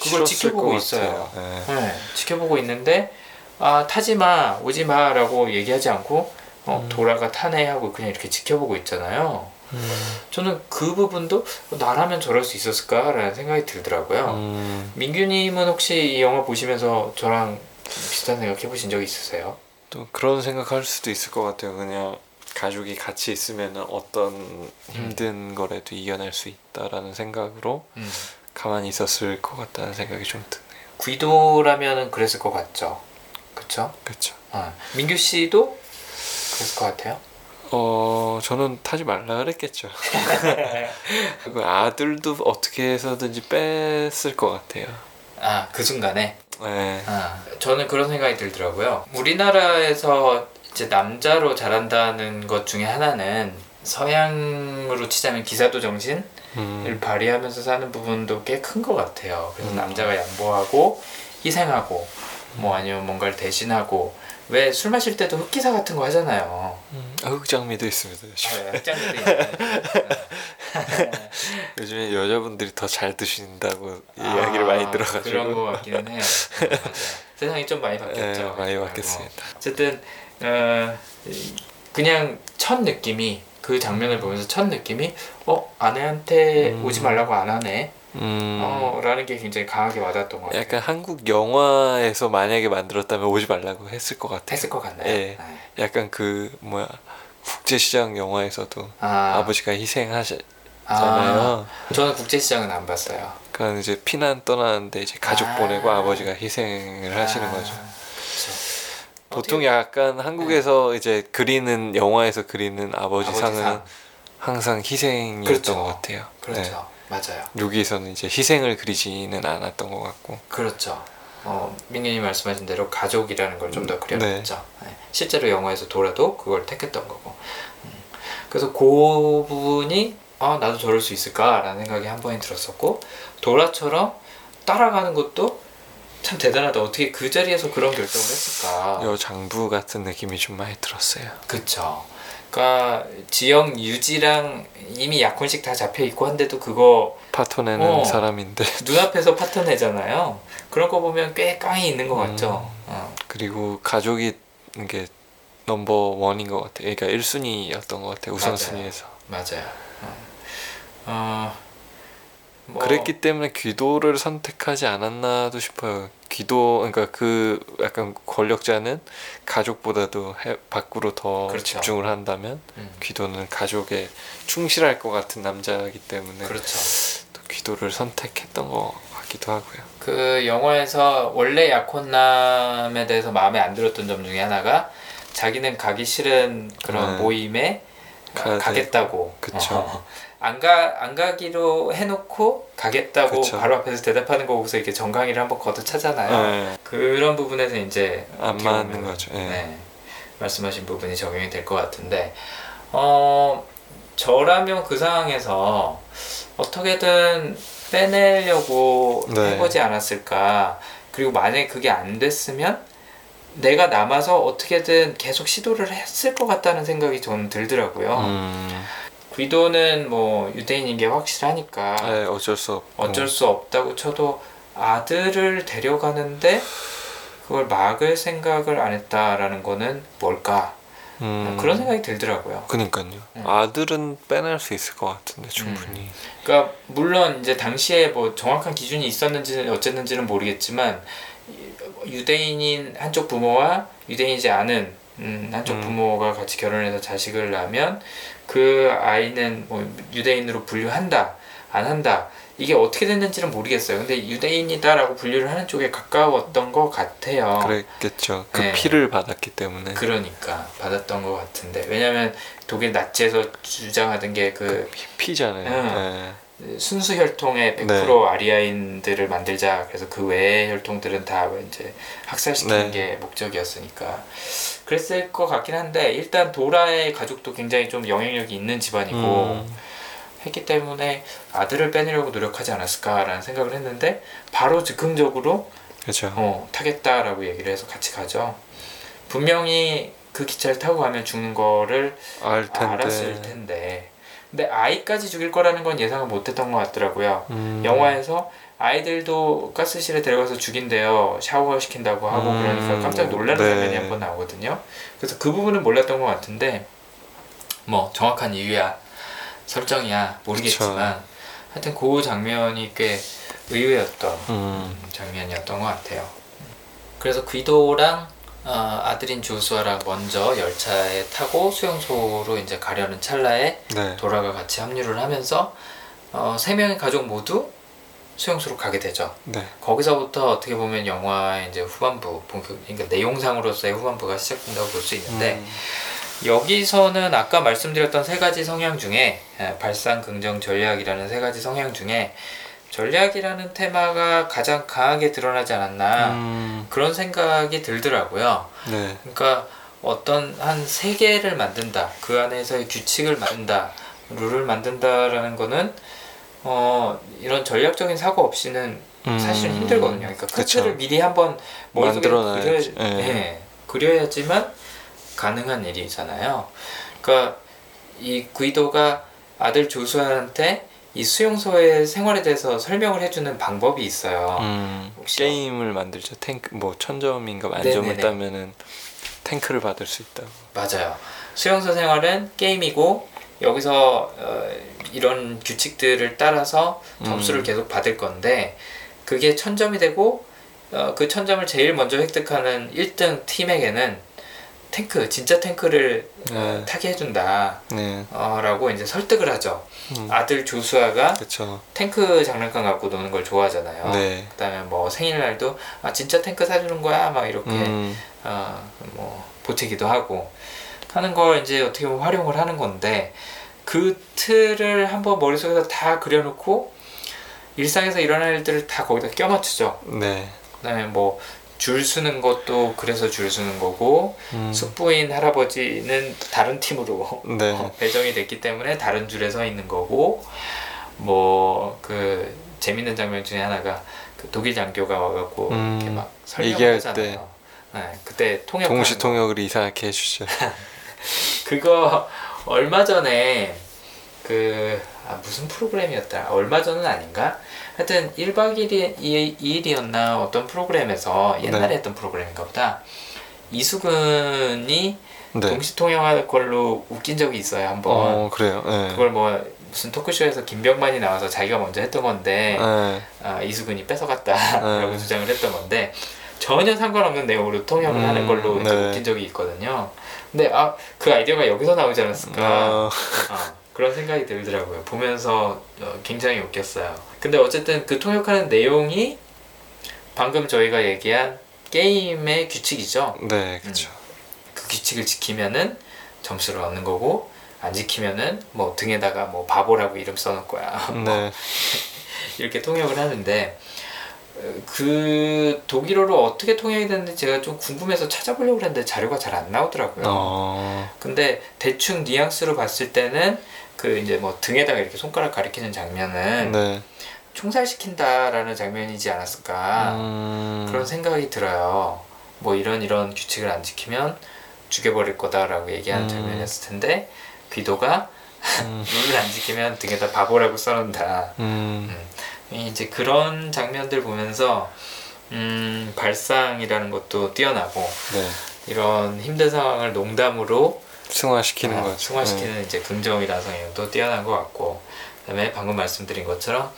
그걸 지켜보고 것 있어요. 네. 네, 지켜보고 있는데 아 타지 마 오지 마라고 얘기하지 않고 어, 음. 도라가 타네 하고 그냥 이렇게 지켜보고 있잖아요. 음, 저는 그 부분도 나라면 저럴 수 있었을까라는 생각이 들더라고요. 음, 민규님은 혹시 이 영화 보시면서 저랑 비슷한 생각 해보신 적 있으세요? 또 그런 생각할 수도 있을 것 같아요. 그냥 가족이 같이 있으면 어떤 힘든 거라도 이겨낼 수 있다라는 생각으로 음. 가만히 있었을 것 같다는 생각이 좀 드네요. 귀도라면은 그랬을 것 같죠. 그쵸? 그렇죠. 어. 민규 씨도 그랬을 것 같아요. 어 저는 타지 말라 그랬겠죠. 그 아들도 어떻게 해서든지 뺐을 것 같아요. 아, 그 순간에? 네. 아, 저는 그런 생각이 들더라고요. 우리나라에서 이제 남자로 자란다는 것 중에 하나는 서양으로 치자면 기사도 정신을 음, 발휘하면서 사는 부분도 꽤 큰 것 같아요. 그래서 음. 남자가 양보하고 희생하고 뭐 아니면 뭔가를 대신하고 왜 술 마실 때도 흑기사 같은 거 하잖아요. 음, 아, 흑장미도 있습니다. 요즘. 아, 흑장도 있는. 요즘에 여자분들이 더 잘 드신다고 이야기를 많이 들어가지고 아, 그런 거 같기는 해요. 세상이 좀 많이 바뀌었죠. 네, 많이 뭐. 바뀌었습니다. 어쨌든 어, 그냥 첫 느낌이 그 장면을 보면서 첫 느낌이 어 아내한테 음. 오지 말라고 안 하네. 음, 어 라는 게 굉장히 강하게 와닿았던 것 같아요. 약간 한국 영화에서 만약에 만들었다면 오지 말라고 했을 것 같아요. 했을 것 같나요? 예. 네. 약간 그 뭐야 국제시장 영화에서도 아, 아, 버지가 희생하셨잖아요. 아, 저는 국제시장은 안 봤어요. 그러니까 이제 피난 떠나는데 이제 가족 아. 보내고 아버지가 희생을 하시는 아, 거죠. 보통 약간 한국에서 이제 그리는 영화에서 그리는 아버지, 아버지 상은 상. 항상 희생이었던 그렇죠. 것 같아요. 그렇죠. 네. 맞아요. 여기에서는 이제 희생을 그리지는 않았던 것 같고. 그렇죠. 어, 민규님 말씀하신 대로 가족이라는 걸 좀더 그려냈죠. 네. 네. 실제로 영화에서 돌아도 그걸 택했던 거고. 음. 그래서 그 부분이 아 나도 저럴 수 있을까라는 생각이 한 번에 들었었고 도라처럼 따라가는 것도 참 대단하다. 어떻게 그 자리에서 그런 결정을 했을까? 여 장부 같은 느낌이 좀 많이 들었어요. 그쵸. 그러니까 지역 유지랑 이미 약혼식 다 잡혀 있고 한데도 그거 파토내는 어. 사람인데 눈앞에서 파터 내잖아요. 그런 거 보면 꽤 깡이 있는 것 같죠. 음. 어. 그리고 가족이 이게 넘버 원인 것 같아요. 그러니까 1순위였던 것 같아요. 우선순위에서. 맞아요. 어. 어, 뭐 그랬기 때문에 귀도를 선택하지 않았나도 싶어요. 귀도 그러니까 그 약간 권력자는 가족보다도 해, 밖으로 더 그렇죠. 집중을 한다면 음, 귀도는 가족에 충실할 것 같은 남자이기 때문에 그렇죠. 또 귀도를 선택했던 것 같기도 하고요. 그 영화에서 원래 약혼남에 대해서 마음에 안 들었던 점 중에 하나가 자기는 가기 싫은 그런 네. 모임에 가야 가겠다고. 그쵸. 어. 안 가, 안 가기로 해놓고 가겠다고 그쵸. 바로 앞에서 대답하는 거 보고서 이렇게 정강이를 한번 걷어 차잖아요. 네, 그런 부분에서 이제 안 맞는 거죠. 예. 네. 말씀하신 부분이 적용이 될 것 같은데, 어, 저라면 그 상황에서 어떻게든 빼내려고 네. 해보지 않았을까. 그리고 만약에 그게 안 됐으면 내가 남아서 어떻게든 계속 시도를 했을 것 같다는 생각이 저는 들더라고요. 음, 귀도는 뭐 유대인인 게 확실하니까 네, 어쩔 수 없고. 어쩔 수 없다고 쳐도 아들을 데려가는데 그걸 막을 생각을 안 했다라는 거는 뭘까 음, 그런 생각이 들더라고요. 그니까요. 음. 아들은 빼낼 수 있을 것 같은데 충분히. 그러니까 물론 이제 당시에 뭐 정확한 기준이 있었는지는 어쨌는지는 모르겠지만 유대인인 한쪽 부모와 유대인이지 않은 음, 한쪽 음. 부모가 같이 결혼해서 자식을 낳으면 그 아이는 뭐 유대인으로 분류한다 안 한다 이게 어떻게 됐는지는 모르겠어요. 근데 유대인이다라고 분류를 하는 쪽에 가까웠던 것 같아요. 그랬겠죠. 그 네. 피를 받았기 때문에. 그러니까 받았던 것 같은데 왜냐하면 독일 나치에서 주장하던 게그 피, 피잖아요. 응. 네. 순수 혈통의 100% 네. 아리아인들을 만들자. 그래서 그 외의 혈통들은 다 이제 학살시키는 네. 게 목적이었으니까. 그랬을 것 같긴 한데 일단 도라의 가족도 굉장히 좀 영향력이 있는 집안이고 음, 했기 때문에 아들을 빼내려고 노력하지 않았을까라는 생각을 했는데 바로 즉흥적으로 그렇죠. 어, 타겠다라고 얘기를 해서 같이 가죠. 분명히 그 기차를 타고 가면 죽는 거를 알. 알았을 텐데. 근데 아이까지 죽일 거라는 건 예상을 못했던 것 같더라고요. 음, 영화에서 아이들도 가스실에 데려가서 죽인대요. 샤워 시킨다고 하고 음, 그러니까 깜짝 놀라는 네. 장면이 한 번 나오거든요. 그래서 그 부분은 몰랐던 것 같은데 뭐 정확한 이유야 설정이야 모르겠지만 하여튼 그 장면이 꽤 의외였던 음, 장면이었던 것 같아요. 그래서 귀도랑 어, 아들인 조수아랑 먼저 열차에 타고 수용소로 이제 가려는 찰나에 네. 도라가 같이 합류를 하면서 어, 세 명의 가족 모두 수용소로 가게 되죠. 네. 거기서부터 어떻게 보면 영화의 이제 후반부, 본격, 그러니까 내용상으로서의 후반부가 시작된다고 볼 수 있는데 음, 여기서는 아까 말씀드렸던 세 가지 성향 중에 예, 발상, 긍정, 전략이라는 세 가지 성향 중에 전략이라는 테마가 가장 강하게 드러나지 않았나 음, 그런 생각이 들더라고요. 네. 그러니까 어떤 한 세계를 만든다, 그 안에서의 규칙을 만든다, 룰을 만든다라는 거는 어 이런 전략적인 사고 없이는 음, 사실은 힘들거든요. 그러니까. 끝을 미리 한번 머릿속에 그려. 예. 예, 그려야지만 가능한 일이잖아요. 그러니까 이 구이도가 아들 조수아한테 이 수용소의 생활에 대해서 설명을 해주는 방법이 있어요. 음, 게임을 만들죠. 탱크 뭐 천점인가 만점을 네네네. 따면은 탱크를 받을 수 있다고. 맞아요. 수용소 생활은 게임이고 여기서 어, 이런 규칙들을 따라서 점수를 음. 계속 받을 건데 그게 천점이 되고 어, 그 천점을 제일 먼저 획득하는 1등 팀에게는 탱크 진짜 탱크를 어, 네. 타게 해준다 네. 어, 라고 이제 설득을 하죠 음, 아들 조수아가 그렇죠. 탱크 장난감 갖고 노는 걸 좋아하잖아요 네. 그다음에 뭐 생일날도 아 진짜 탱크 사주는 거야 막 이렇게 음, 어, 뭐 보태기도 하고 하는 걸 이제 어떻게 보면 활용을 하는 건데 그 틀을 한번 머릿속에서 다 그려놓고 일상에서 일어날 일들을 다 거기다 껴맞추죠. 네. 그다음에 뭐 줄 서는 것도 그래서 줄 서는 거고 음, 숙부인 할아버지는 다른 팀으로 네. 어, 배정이 됐기 때문에 다른 줄에 서 있는 거고 뭐 그 재밌는 장면 중에 하나가 그 독일 장교가 와갖고 음, 이렇게 막 얘기할 설명하잖아요. 네, 그때 통역 동시 통역을 이상하게 해주죠. 그거 얼마 전에 그 아, 무슨 프로그램이었더라 얼마 전은 아닌가 하여튼 1박 2일, 2일이었나 어떤 프로그램에서 옛날에 네. 했던 프로그램인가 보다 이수근이 네. 동시통역할 걸로 웃긴 적이 있어요 한번 어 그래요. 네. 그걸 뭐 무슨 토크쇼에서 김병만이 나와서 자기가 먼저 했던 건데 네. 아, 이수근이 뺏어갔다라고 네. 주장을 했던 건데 전혀 상관없는 내용으로 통역을 음, 하는 걸로 네. 웃긴 적이 있거든요. 근데 아 그 아이디어가 여기서 나오지 않았을까 어, 아, 그런 생각이 들더라고요. 보면서 어, 굉장히 웃겼어요. 근데 어쨌든 그 통역하는 내용이 방금 저희가 얘기한 게임의 규칙이죠. 네, 그렇죠. 그 규칙을 지키면은 점수를 얻는 거고 안 지키면은 뭐 등에다가 뭐 바보라고 이름 써놓을 거야. 네. 이렇게 통역을 하는데 어, 그 독일어로 어떻게 통역이 되는지 제가 좀 궁금해서 찾아보려고 했는데 자료가 잘 안 나오더라고요. 어. 근데 대충 뉘앙스로 봤을 때는 그 이제 뭐 등에다가 이렇게 손가락 가리키는 장면은 네. 총살시킨다라는 장면이지 않았을까 음. 그런 생각이 들어요. 뭐 이런 이런 규칙을 안 지키면 죽여버릴 거다라고 얘기하는 음. 장면이었을 텐데 귀도가 음. 룰을 안 지키면 등에다 바보라고 써놓는다. 음. 이제 그런 장면들 보면서 음, 발상이라는 것도 뛰어나고 네. 이런 힘든 상황을 농담으로 승화시키는 아, 거죠. 승화시키는 이제 긍정이라는 성향도 뛰어난 것 같고 그다음에 방금 말씀드린 것처럼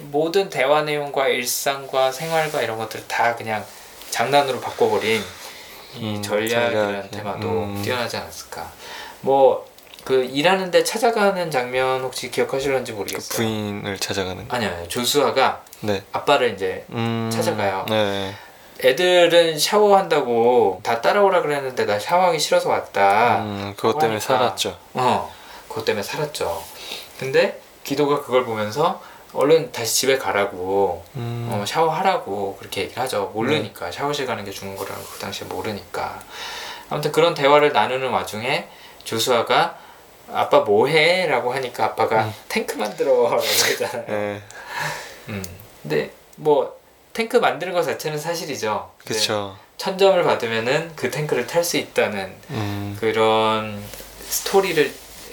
모든 대화 내용과 일상과 생활과 이런 것들을 다 그냥 장난으로 바꿔버린 이 음, 전략이라는 전략이. 테마도 음. 뛰어나지 않았을까 뭐 그 일하는데 찾아가는 장면 혹시 기억하실런지 그 모르겠어요 부인을 찾아가는. 아니요 아니요 조수아가 네. 아빠를 이제 음. 찾아가요. 네. 애들은 샤워한다고 다 따라오라 그랬는데 나 샤워하기 싫어서 왔다. 음, 그것 때문에 하니까. 살았죠. 어, 그것 때문에 살았죠. 근데 기도가 그걸 보면서 얼른 다시 집에 가라고 음. 어, 샤워하라고 그렇게 얘기를 하죠. 모르니까 샤워실 가는 게 죽는 거라는 거그 당시에 모르니까. 아무튼 그런 대화를 나누는 와중에 조수아가 아빠 뭐해? 라고 하니까 아빠가 음. 탱크 만들어 라고 했잖아요. 네. 음. 근데 뭐 탱크 만드는 것 자체는 사실이죠. 근데 그쵸. 천 점을 받으면은 그 탱크를 탈 수 있다는 음. 그런 스토리를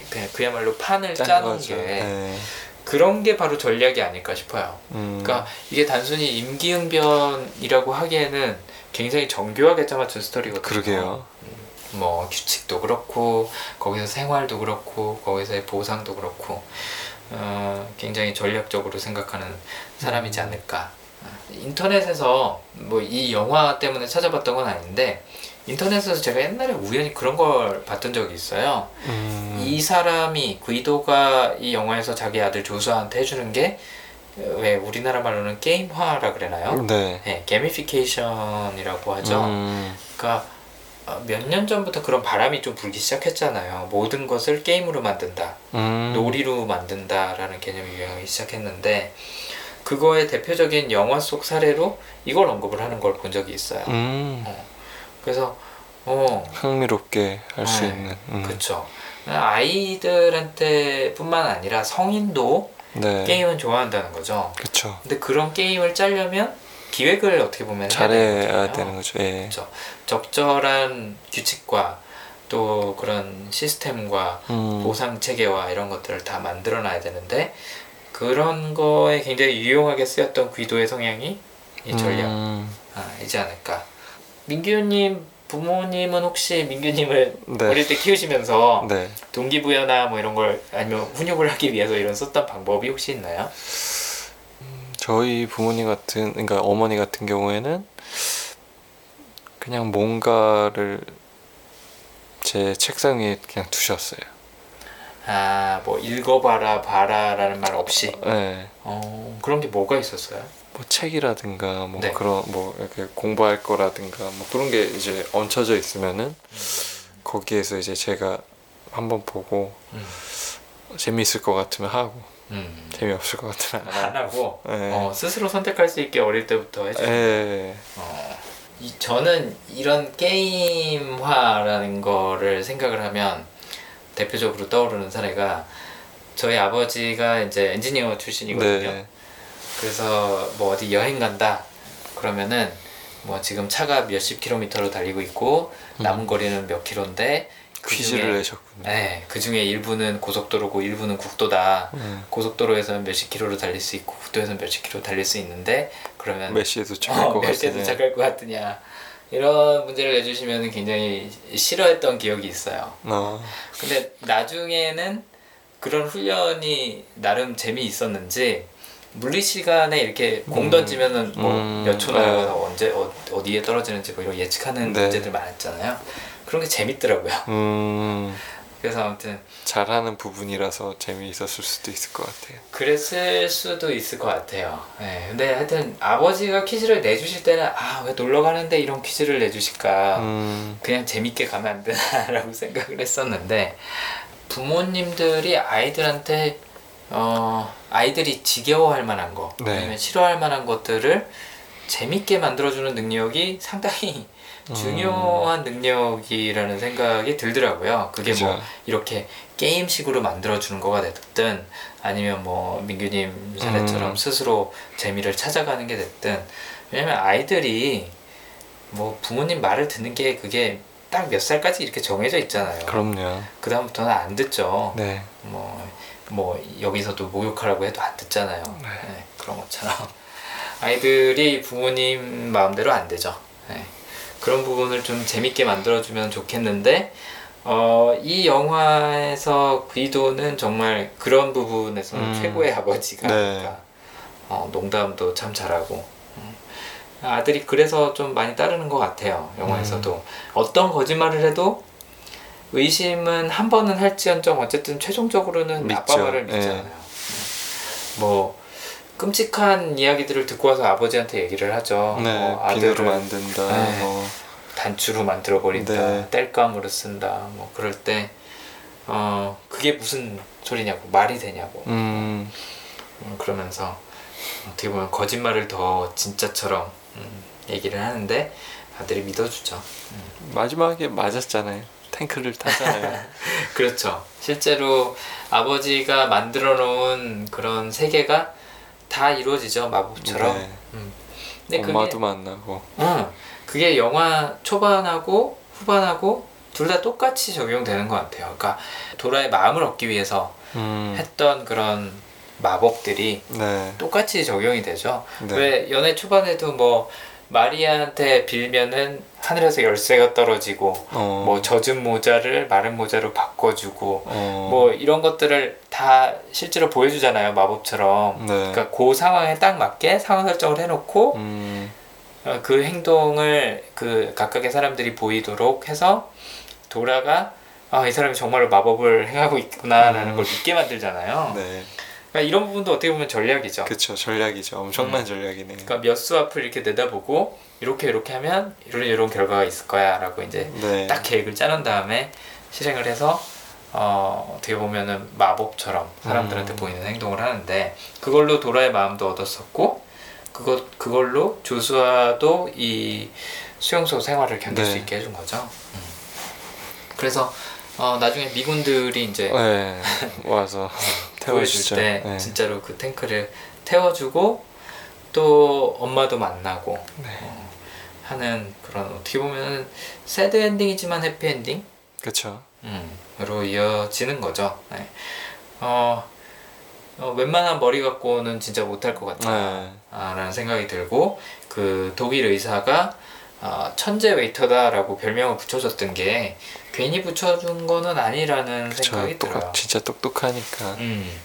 그냥 그야말로 판을 짠 짜놓은. 게 네. 그런 게 바로 전략이 아닐까 싶어요. 음. 그러니까 이게 단순히 임기응변이라고 하기에는 굉장히 정교하게 짜맞춘 스토리거든요. 그러게요. 뭐 규칙도 그렇고 거기서 생활도 그렇고 거기서의 보상도 그렇고 어, 굉장히 전략적으로 생각하는 사람이지 않을까. 인터넷에서 뭐 이 영화 때문에 찾아봤던 건 아닌데 인터넷에서 제가 옛날에 우연히 그런 걸 봤던 적이 있어요. 음. 이 사람이 구이도가 이 영화에서 자기 아들 조수아한테 해주는 게 왜 우리나라 말로는 게임화라 그러나요? 네. 네, 게미피케이션이라고 하죠. 음. 그러니까 몇 년 전부터 그런 바람이 좀 불기 시작했잖아요. 모든 것을 게임으로 만든다, 음. 놀이로 만든다라는 개념이 유행하기 시작했는데 그거의 대표적인 영화 속 사례로 이걸 언급을 하는 걸 본 적이 있어요. 음. 그래서 어, 흥미롭게 할 수 네, 있는. 음. 그쵸. 아이들한테뿐만 아니라 성인도 네. 게임은 좋아한다는 거죠. 그쵸. 근데 그런 게임을 짜려면 기획을 어떻게 보면 해야 잘해야 되는 거죠. 예. 그렇죠. 적절한 규칙과 또 그런 시스템과 음. 보상 체계와 이런 것들을 다 만들어 놔야 되는데 그런 거에 굉장히 유용하게 쓰였던 귀도의 성향이 이 전략이지 음. 않을까. 민규님 부모님은 혹시 민규님을 네. 어릴 때 키우시면서 네. 동기부여나 뭐 이런 걸 아니면 훈육을 하기 위해서 이런 썼던 방법이 혹시 있나요? 저희 부모님 같은 그러니까 어머니 같은 경우에는 그냥 뭔가를 제 책상 위에 그냥 두셨어요. 아, 뭐 읽어봐라, 봐라라는 말 없이. 네. 어, 그런 게 뭐가 있었어요? 뭐 책이라든가 뭐 네. 그런 뭐 이렇게 공부할 거라든가 뭐 그런 게 이제 얹혀져 있으면은 거기에서 이제 제가 한번 보고 음, 재미있을 것 같으면 하고 음. 재미없을 것 같으면 안안 하고. 네. 어, 스스로 선택할 수 있게 어릴 때부터 해주. 예. 어, 이, 저는 이런 게임화라는 거를 생각을 하면 대표적으로 떠오르는 사례가 저희 아버지가 이제 엔지니어 출신이거든요. 네. 그래서 뭐 어디 여행 간다 그러면은 뭐 지금 차가 몇십 킬로미터로 달리고 있고 남은 거리는 몇 킬로인데 그 음. 퀴즈를 중에- 내셨군요. 네, 그 중에 일부는 고속도로고 일부는 국도다. 음. 고속도로에서는 몇십 킬로로 달릴 수 있고 국도에서는 몇십 킬로 달릴 수 있는데 그러면 몇 시에 도착할 어, 것몇 시에 같으냐. 도착할 것 같으냐 이런 문제를 내주시면 굉장히 싫어했던 기억이 있어요. 어. 근데 나중에는 그런 훈련이 나름 재미 있었는지 물리 시간에 이렇게 공 음. 던지면은 뭐 음. 몇초 네. 언제 어, 어디에 떨어지는지 뭐 이런 예측하는 네. 문제들 많았잖아요. 그런 게 재밌더라고요. 음, 그래서 아무튼 잘하는 부분이라서 재미있었을 수도 있을 것 같아요. 그랬을 수도 있을 것 같아요. 네, 근데 하여튼 아버지가 퀴즈를 내주실 때는 아 왜 놀러 가는데 이런 퀴즈를 내주실까 음, 그냥 재밌게 가면 안 되나라고 생각을 했었는데 부모님들이 아이들한테 어 아이들이 지겨워할 만한 거 네. 아니면 싫어할 만한 것들을 재밌게 만들어주는 능력이 상당히 음. 중요한 능력이라는 생각이 들더라고요. 그게 뭐 그죠. 이렇게 게임식으로 만들어주는 거가 됐든 아니면 뭐 민규님 사례처럼 음. 스스로 재미를 찾아가는 게 됐든 왜냐면 아이들이 뭐 부모님 말을 듣는 게 그게 딱 몇 살까지 이렇게 정해져 있잖아요. 그럼요. 그 다음부터는 안 듣죠. 네. 뭐, 뭐 여기서도 목욕하라고 해도 안 듣잖아요. 네. 네, 그런 것처럼 아이들이 부모님 마음대로 안 되죠. 네. 그런 부분을 좀 재밌게 만들어주면 좋겠는데 어, 이 영화에서 귀도는 정말 그런 부분에서는 음. 최고의 아버지가 네. 어, 농담도 참 잘하고 음. 아들이 그래서 좀 많이 따르는 것 같아요 영화에서도 음. 어떤 거짓말을 해도 의심은 한 번은 할지언정 어쨌든 최종적으로는 믿죠. 아빠 말을 예. 믿잖아요 음. 뭐 끔찍한 이야기들을 듣고 와서 아버지한테 얘기를 하죠 네, 뭐 비누로 만든다. 네. 뭐 단추로 만들어 버린다 네. 뗄감으로 쓴다 뭐 그럴 때 어, 그게 무슨 소리냐고 말이 되냐고 음, 음, 그러면서 어떻게 보면 거짓말을 더 진짜처럼 음, 얘기를 하는데 아들이 믿어주죠. 마지막에 맞았잖아요. 탱크를 타잖아요. 그렇죠. 실제로 아버지가 만들어 놓은 그런 세계가 다 이루어지죠 마법처럼. 네. 음. 근데 엄마도 그게, 만나고. 응, 그게 영화 초반하고 후반하고 둘 다 똑같이 적용되는 것 같아요. 그러니까 도라의 마음을 얻기 위해서 음, 했던 그런 마법들이 네. 똑같이 적용이 되죠. 네. 왜 연애 초반에도 뭐 마리아한테 빌면은 하늘에서 열쇠가 떨어지고 어, 뭐 젖은 모자를 마른 모자로 바꿔주고 어, 뭐 이런 것들을 다 실제로 보여주잖아요 마법처럼. 네. 그러니까 그 상황에 딱 맞게 상황 설정을 해놓고 음, 어, 그 행동을 그 각각의 사람들이 보이도록 해서 도라가 아, 이 사람이 정말로 마법을 행하고 있구나라는 음. 걸 믿게 만들잖아요. 네. 그러니까 이런 부분도 어떻게 보면 전략이죠. 그쵸 전략이죠. 엄청난 음. 전략이네요. 그러니까 몇 수 앞을 이렇게 내다보고 이렇게 이렇게 하면 이런 이런 결과가 있을 거야라고 이제 네. 딱 계획을 짜놓은 다음에 실행을 해서 어, 어떻게 보면은 마법처럼 사람들한테 음. 보이는 행동을 하는데 그걸로 도라의 마음도 얻었었고 그것 그걸로 조수아도 이 수용소 생활을 견딜 네. 수 있게 해준 거죠. 음. 그래서 어, 나중에 미군들이 이제 네. 와서 태워주죠. 때 네. 진짜로 그 탱크를 태워주고 또 엄마도 만나고 네. 어, 하는 그런 어떻게 보면 sad ending이지만 해피 엔딩 그쵸. 음, 으로 이어지는 거죠. 네. 어, 어, 웬만한 머리 갖고는 진짜 못할 것 같다. 네. 아, 라는 생각이 들고 그 독일 의사가 어, 천재 웨이터다라고 별명을 붙여줬던 게 괜히 붙여준 거는 아니라는 그쵸. 생각이 들어요. 똑똑, 진짜 똑똑하니까. 음.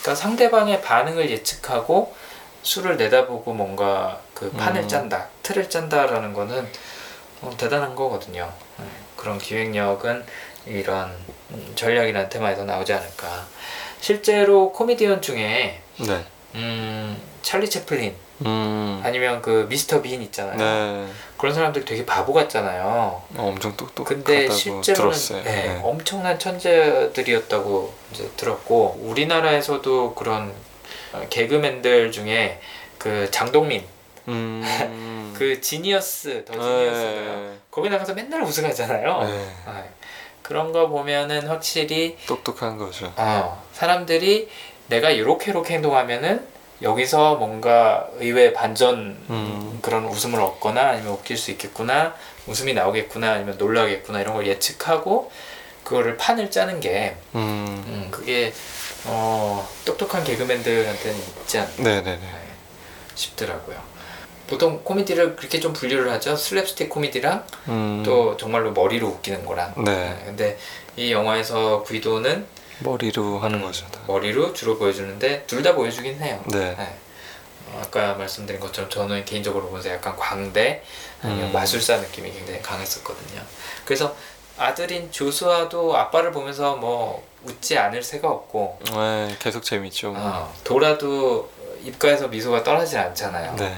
그러니까 상대방의 반응을 예측하고 수를 내다보고 뭔가 그 판을 음. 짠다, 틀을 짠다라는 거는 어, 대단한 거거든요. 네. 그런 기획력은 이런 음, 전략이라는 테마에서 나오지 않을까. 실제로 코미디언 중에 네. 음, 찰리 채플린 음. 아니면 그 미스터 빈 있잖아요. 네. 그런 사람들 되게 바보 같잖아요. 어, 엄청 똑똑하다고 근데 실제로는 들었어요. 네, 네. 엄청난 천재들이었다고 이제 들었고 우리나라에서도 그런 어, 개그맨들 중에 그 장동민 음. 그 지니어스 더 네. 거기 나가서 맨날 우승하잖아요 네. 아, 그런 거 보면은 확실히 똑똑한 거죠. 어, 사람들이 내가 이렇게 이렇게 행동하면은 여기서 뭔가 의외 반전 음. 그런 웃음을 얻거나 아니면 웃길 수 있겠구나 웃음이 나오겠구나 아니면 놀라겠구나 이런 걸 예측하고 그거를 판을 짜는 게 음. 음, 그게 어, 똑똑한 개그맨들한테는 있지 않나 네네네. 싶더라고요. 보통 코미디를 그렇게 좀 분류를 하죠. 슬랩스틱 코미디랑 음. 또 정말로 머리로 웃기는 거랑. 네. 근데 이 영화에서 구이도는 머리로 하는 음, 거죠. 다. 머리로 주로 보여주는데 둘 다 보여주긴 해요. 네. 어, 아까 말씀드린 것처럼 저는 개인적으로 보면서 약간 광대 아니면 음. 마술사 느낌이 굉장히 강했었거든요. 그래서 아들인 조수아도 아빠를 보면서 뭐 웃지 않을 새가 없고 네, 계속 재밌죠. 뭐. 어, 도라도 입가에서 미소가 떠나질 않잖아요. 네.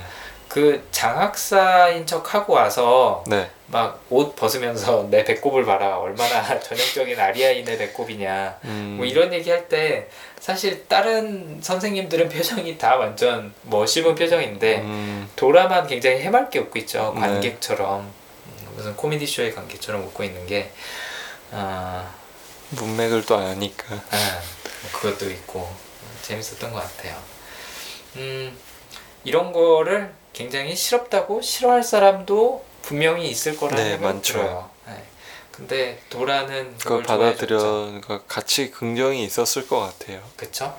그 장학사인 척 하고 와서 네. 막 옷 벗으면서 내 배꼽을 봐라. 얼마나 전형적인 아리아인의 배꼽이냐. 음, 뭐 이런 얘기 할 때 사실 다른 선생님들은 표정이 다 완전 뭐 씹은 표정인데 음, 도라만 굉장히 해맑게 웃고 있죠. 네. 관객처럼. 음, 무슨 코미디 쇼의 관객처럼 웃고 있는 게 아, 문맥을 또 아니까. 아, 뭐 그것도 있고 재밌었던 것 같아요. 음 이런 거를 굉장히 싫었다고 싫어할 사람도 분명히 있을 거라는 네, 생각이 많죠. 들어요. 네. 근데 도라는 그걸 받아들여 같이 긍정이 있었을 것 같아요. 그쵸?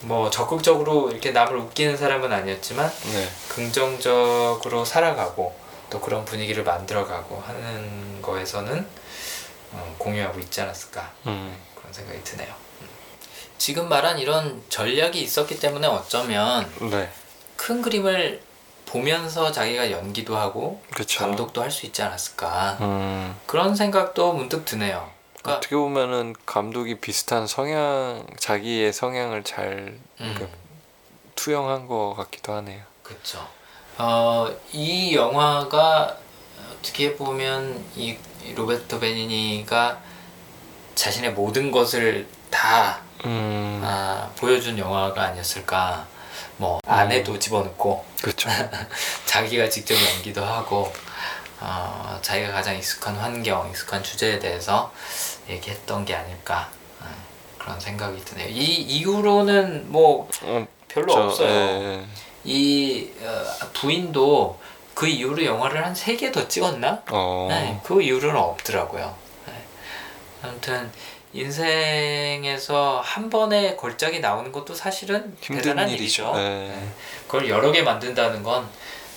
뭐 적극적으로 이렇게 남을 웃기는 사람은 아니었지만 네. 긍정적으로 살아가고 또 그런 분위기를 만들어가고 하는 거에서는 어, 공유하고 있지 않았을까 음, 그런 생각이 드네요. 음. 지금 말한 이런 전략이 있었기 때문에 어쩌면 네. 큰 그림을 보면서 자기가 연기도 하고 그렇죠. 감독도 할 수 있지 않았을까 음, 그런 생각도 문득 드네요. 그러니까 어떻게 보면은 감독이 비슷한 성향, 자기의 성향을 잘 음, 그- 투영한 것 같기도 하네요. 그렇죠. 어, 이 영화가 어떻게 보면 이 로베르토 베니니가 자신의 모든 것을 다 음, 아, 보여준 영화가 아니었을까. 뭐 아내도 집어넣고 그렇죠. 자기가 직접 연기도 하고 어, 자기가 가장 익숙한 환경, 익숙한 주제에 대해서 얘기했던 게 아닐까 어, 그런 생각이 드네요. 이 이후로는 뭐 어, 별로 저, 없어요. 예, 이 어, 부인도 그 이후로 영화를 한 세 개 더 찍었나? 어, 네, 그 이후로는 없더라고요. 네. 아무튼 인생에서 한 번에 걸작이 나오는 것도 사실은 힘든 대단한 일이죠. 네. 네. 그걸 여러 개 만든다는 건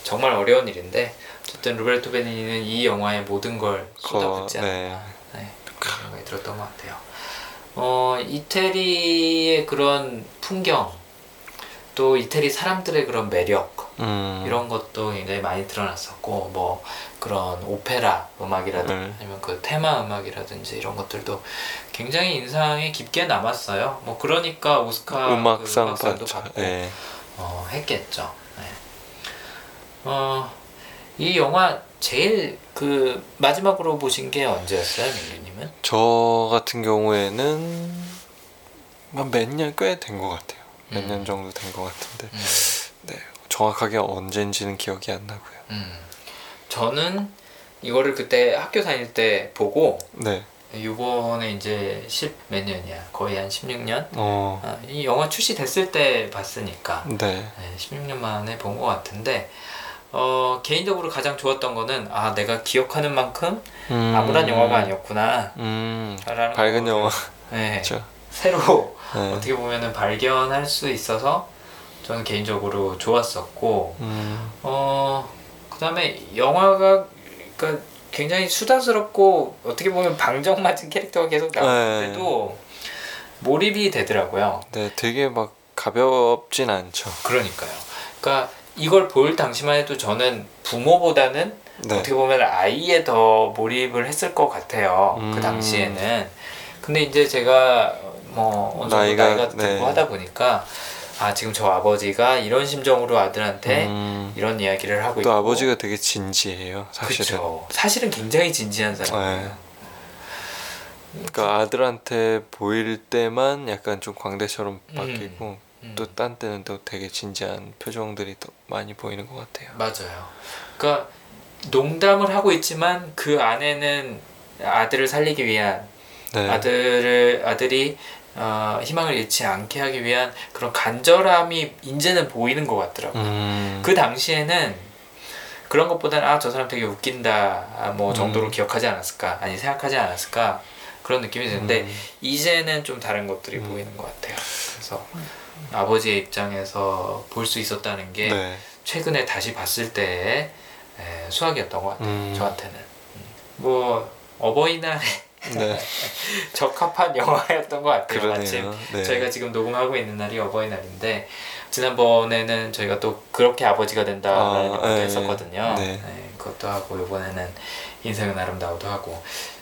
정말 어려운 일인데 어쨌든 로베르토 베니니는 이 영화에 모든 걸 쏟아붓지 거- 않았나 네. 그런 생각이 들었던 것 같아요. 어, 이태리의 그런 풍경 또 이태리 사람들의 그런 매력 음, 이런 것도 굉장히 많이 드러났었고 뭐 그런 오페라 음악이라든지 네. 아니면 그 테마 음악이라든지 이런 것들도 굉장히 인상이 깊게 남았어요. 뭐 그러니까 오스카 음악상 그 받죠. 받고 예. 어, 했겠죠. 네. 어, 이 영화 제일 그 마지막으로 보신 게 언제였어요, 민규님은? 저 같은 경우에는 몇년꽤 된 것 같아요. 몇 음. 년 정도 된 것 같은데 음, 네, 정확하게 언젠지는 기억이 안 나고요. 음. 저는 이거를 그때 학교 다닐 때 보고 네, 이번에 이제 10몇 년이야. 거의 한 16년? 어, 아, 이 영화 출시됐을 때 봤으니까. 네, 네, 16년 만에 본 것 같은데 어, 개인적으로 가장 좋았던 거는 아 내가 기억하는 만큼 음, 아무런 영화가 아니었구나. 음, 밝은 영화, 네, 그렇죠. 새로 네. 어떻게 보면은 발견할 수 있어서 저는 개인적으로 좋았었고 음, 어 그다음에 영화가 그러니까 굉장히 수다스럽고 어떻게 보면 방정 맞은 캐릭터가 계속 나오는데도 몰입이 되더라고요. 네, 되게 막 가볍진 않죠. 그러니까요. 그러니까 이걸 볼 당시만 해도 저는 부모보다는 네, 어떻게 보면 아이에 더 몰입을 했을 것 같아요. 음. 그 당시에는. 근데 이제 제가 뭐 어느 정도 나이가, 나이가, 들고 네. 하다 보니까 아 지금 저 아버지가 이런 심정으로 아들한테 음, 이런 이야기를 하고 또 있고 아버지가 되게 진지해요, 사실은. 그쵸. 사실은 굉장히 진지한 사람이에요. 네. 그러니까 아들한테 보일 때만 약간 좀 광대처럼 바뀌고 음. 또딴 때는 또 되게 진지한 표정들이 더 많이 보이는 것 같아요. 맞아요. 그러니까 농담을 하고 있지만 그 안에는 아들을 살리기 위한 네. 아들을 아들이 어, 희망을 잃지 않게 하기 위한 그런 간절함이 이제는 보이는 것 같더라고요. 음, 그 당시에는 그런 것보다는 아 저 사람 되게 웃긴다 아, 뭐 정도로 음. 기억하지 않았을까 아니 생각하지 않았을까 그런 느낌이 드는데 음. 이제는 좀 다른 것들이 음. 보이는 것 같아요. 그래서 아버지의 입장에서 볼 수 있었다는 게 네. 최근에 다시 봤을 때의 에, 수학이었던 것 같아요. 음. 저한테는 음. 뭐 어버이날에 네. 적합한 영화였던 것 같아요. 그러네요. 마침 네. 저희가 지금 녹음하고 있는 날이 어버이날인데 지난번에는 저희가 또 그렇게 아버지가 된다라는 아, 네. 했었거든요. 네. 그것도 하고 이번에는 인생은 아름다워도 하고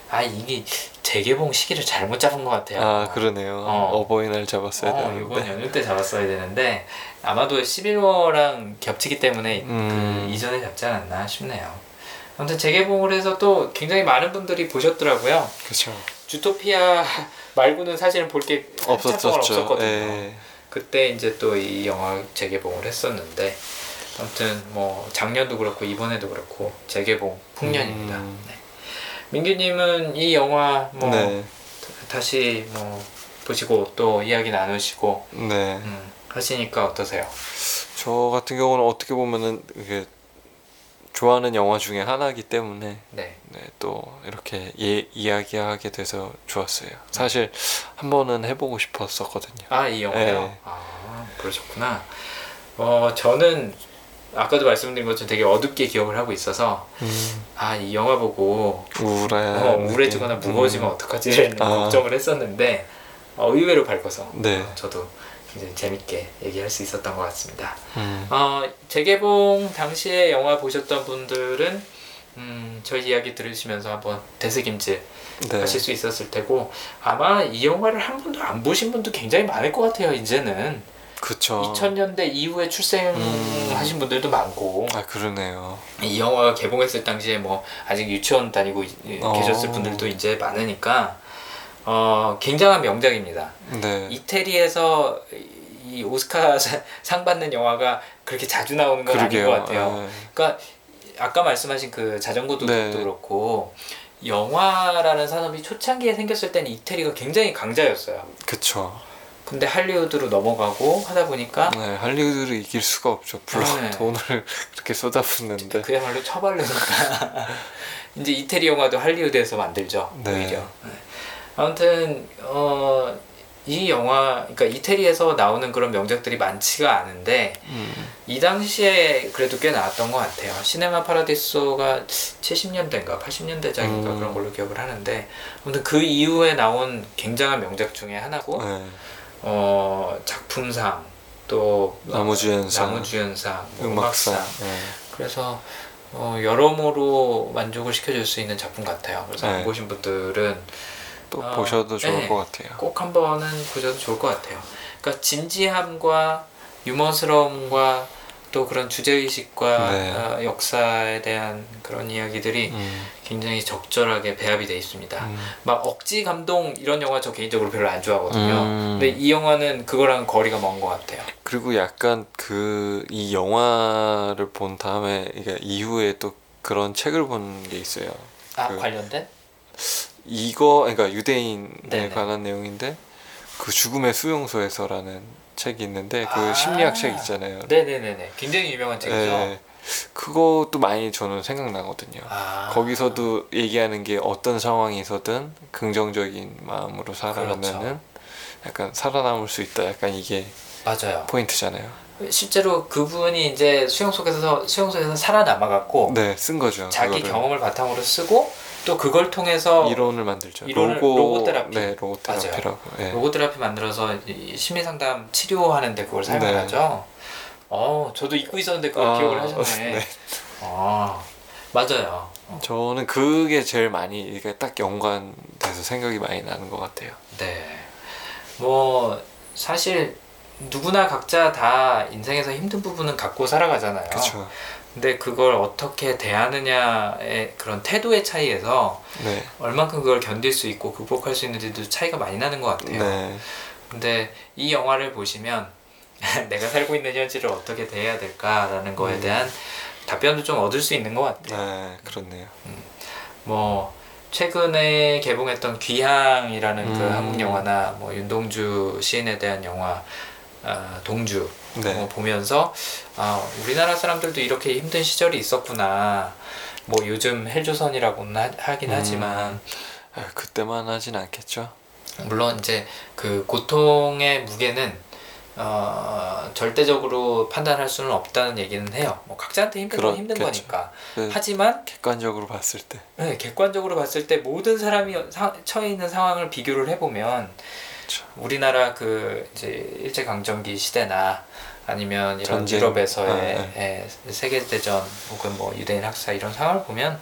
아 이게 재개봉 시기를 잘못 잡은 것 같아요. 아 그러네요. 어. 어. 버이날 잡았어야 어, 되는데. 이번 연휴 때 잡았어야 되는데 아마도 11월랑 겹치기 때문에 음. 그 이전에 잡지 않았나 싶네요. 아무튼 재개봉을 해서 또 굉장히 많은 분들이 보셨더라고요. 그렇죠. 주토피아 말고는 사실은 볼 게 없었었죠. 없었거든요. 예. 그때 이제 또 이 영화 재개봉을 했었는데 아무튼 뭐 작년도 그렇고 이번에도 그렇고 재개봉 풍년입니다. 음. 네. 민규님은 이 영화 뭐 네. 다시 뭐 보시고 또 이야기 나누시고 네. 음, 하시니까 어떠세요? 저 같은 경우는 어떻게 보면은 이게 좋아하는 영화 중에 하나이기 때문에 네. 네, 또 이렇게 예, 이야기하게 돼서 좋았어요. 사실 한 번은 해보고 싶었었거든요. 아 이 영화요? 네. 아 그러셨구나. 어 저는 아까도 말씀드린 것처럼 되게 어둡게 기억을 하고 있어서 음, 아이 영화 보고 우울한 어, 우울해지거나. 무거워지면 음, 어떡하지라는 아. 걱정을 했었는데 어, 의외로 밝아서 네. 어, 저도 굉장히 재밌게 얘기할 수 있었던 것 같습니다. 음, 어, 재개봉 당시에 영화 보셨던 분들은 음, 저희 이야기 들으시면서 한번 되새김질 네. 하실 수 있었을 테고 아마 이 영화를 한 번도 안 보신 분도 굉장히 많을 것 같아요. 이제는 그쵸. 2000년대 이후에 출생하신 음. 분들도 많고 아 그러네요. 이 영화가 개봉했을 당시에 뭐 아직 유치원 다니고 이- 어. 계셨을 분들도 이제 많으니까 어, 굉장한 명작입니다. 네. 이태리에서 이 오스카 사- 상 받는 영화가 그렇게 자주 나오는 건 아닌 그러게요. 것 같아요. 예. 그러니까 아까 말씀하신 그 자전거 도둑도 네. 그렇고 영화라는 산업이 초창기에 생겼을 때는 이태리가 굉장히 강자였어요. 그쵸. 근데 할리우드로 넘어가고 하다 보니까 네, 할리우드를 이길 수가 없죠. 물론 네. 돈을 그렇게 쏟아붓는데. 그야말로 처발르니까 이제 이태리 영화도 할리우드에서 만들죠. 네. 오히려. 네. 아무튼 어, 이 영화, 그러니까 이태리에서 나오는 그런 명작들이 많지가 않은데 음, 이 당시에 그래도 꽤 나왔던 것 같아요. 시네마 파라디소가 70년대인가 80년대작인가 음. 그런 걸로 기억을 하는데 아무튼 그 이후에 나온 굉장한 명작 중에 하나고 네. 어, 작품상 또 나무주연상, 나무주연상, 뭐 음악상. 음악상 네. 그래서 어, 여러모로 만족을 시켜줄 수 있는 작품 같아요. 그래서 안 네. 보신 분들은 또 어, 보셔도 좋을 네. 것 같아요. 꼭 한번은 보셔도 좋을 것 같아요. 그러니까 진지함과 유머스러움과 또 그런 주제의식과 네. 어, 역사에 대한 그런 이야기들이 음, 굉장히 적절하게 배합이 돼 있습니다. 음. 막 억지 감동 이런 영화 저 개인적으로 별로 안 좋아하거든요. 음. 근데 이 영화는 그거랑 거리가 먼 것 같아요. 그리고 약간 그 이 영화를 본 다음에 이게 이후에 또 그런 책을 본 게 있어요. 아 그- 관련된? 이거 그러니까 유대인에 네네. 관한 내용인데 그 죽음의 수용소에서라는 책이 있는데 그 아. 심리학 책 있잖아요. 네네네네. 굉장히 유명한 책이죠. 네. 그것도 많이 저는 생각나거든요. 아. 거기서도 얘기하는 게 어떤 상황에서든 긍정적인 마음으로 살아가면은 그렇죠. 약간 살아남을 수 있다. 약간 이게 맞아요. 포인트잖아요. 실제로 그분이 이제 수용소에서 수용소에서 살아남아갖고 네, 쓴 거죠. 자기 그거를. 경험을 바탕으로 쓰고 또 그걸 통해서 이론을 만들죠. 이론을 로고 로고 테라피. 네, 로고 테라피라고. 네. 로고드라피 만들어서 이 심리 상담 치료하는데 그걸 사용하죠. 어, 저도 잊고 있었는데 그걸 아, 기억을 하셨네. 네. 아, 맞아요. 저는 그게 제일 많이 이게 딱 연관돼서 생각이 많이 나는 것 같아요. 네. 뭐 사실 누구나 각자 다 인생에서 힘든 부분은 갖고 살아가잖아요. 그렇죠. 근데 그걸 어떻게 대하느냐의 그런 태도의 차이에서 네. 얼만큼 그걸 견딜 수 있고 극복할 수 있는지도 차이가 많이 나는 것 같아요. 네. 근데 이 영화를 보시면 내가 살고 있는 현실을 어떻게 대해야 될까라는 거에 음. 대한 답변도 좀 얻을 수 있는 것 같아요. 네, 그렇네요. 뭐 최근에 개봉했던 귀향이라는 그 음. 한국 영화나 뭐 윤동주 시인에 대한 영화 아, 동주 네. 뭐 보면서 아 우리나라 사람들도 이렇게 힘든 시절이 있었구나. 뭐 요즘 헬조선이라고는 하, 하긴 음. 하지만 아, 그때만 하진 않겠죠. 물론 이제 그 고통의 무게는 어, 절대적으로 판단할 수는 없다는 얘기는 해요. 뭐 각자한테 힘든 건 힘든. 거니까. 그 하지만 객관적으로 봤을 때 네, 객관적으로 봤을 때 모든 사람이 사- 처해 있는 상황을 비교를 해보면 그렇죠. 우리나라 그 이제 일제 강점기 시대나 아니면 이런 전쟁. 유럽에서의 아, 예, 세계 대전 혹은 뭐 유대인 학사 이런 상황을 보면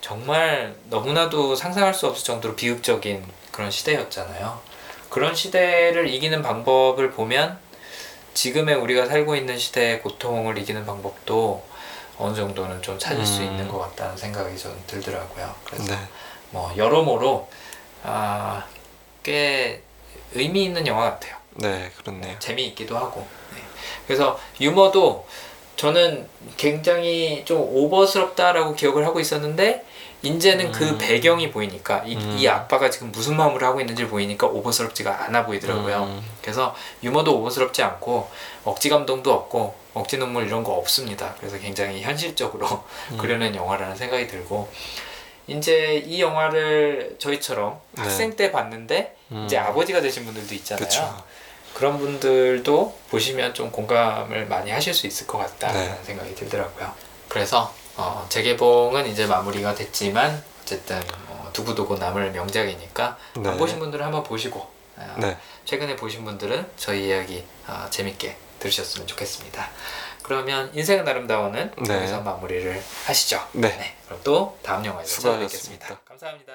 정말 너무나도 상상할 수 없을 정도로 비극적인 그런 시대였잖아요. 그런 시대를 이기는 방법을 보면 지금의 우리가 살고 있는 시대의 고통을 이기는 방법도 어느 정도는 좀 찾을 수 음. 있는 것 같다는 생각이 좀 들더라고요. 그래서 네. 뭐 여러모로 아, 꽤 의미 있는 영화 같아요. 네 그렇네요. 재미있기도 하고. 네. 그래서 유머도 저는 굉장히 좀 오버스럽다라고 기억을 하고 있었는데 이제는 그 음. 배경이 보이니까 이, 음. 이 아빠가 지금 무슨 마음으로 하고 있는지 보이니까 오버스럽지가 않아 보이더라고요. 음. 그래서 유머도 오버스럽지 않고 억지 감동도 없고 억지 눈물 이런 거 없습니다. 그래서 굉장히 현실적으로 음. 그려낸 영화라는 생각이 들고 이제 이 영화를 저희처럼 네. 학생 때 봤는데 음. 이제 아버지가 되신 분들도 있잖아요. 그쵸. 그런 분들도 보시면 좀 공감을 많이 하실 수 있을 것 같다는 네. 생각이 들더라고요. 그래서 어, 재개봉은 이제 마무리가 됐지만 어쨌든 어, 두고두고 남을 명작이니까 네. 안 보신 분들은 한번 보시고 어, 네. 최근에 보신 분들은 저희 이야기 어, 재밌게 들으셨으면 좋겠습니다. 그러면 인생은 아름다워는 네. 여기서 마무리를 하시죠. 네. 그럼 또 다음 영화에서. 찾아뵙겠습니다. 감사합니다.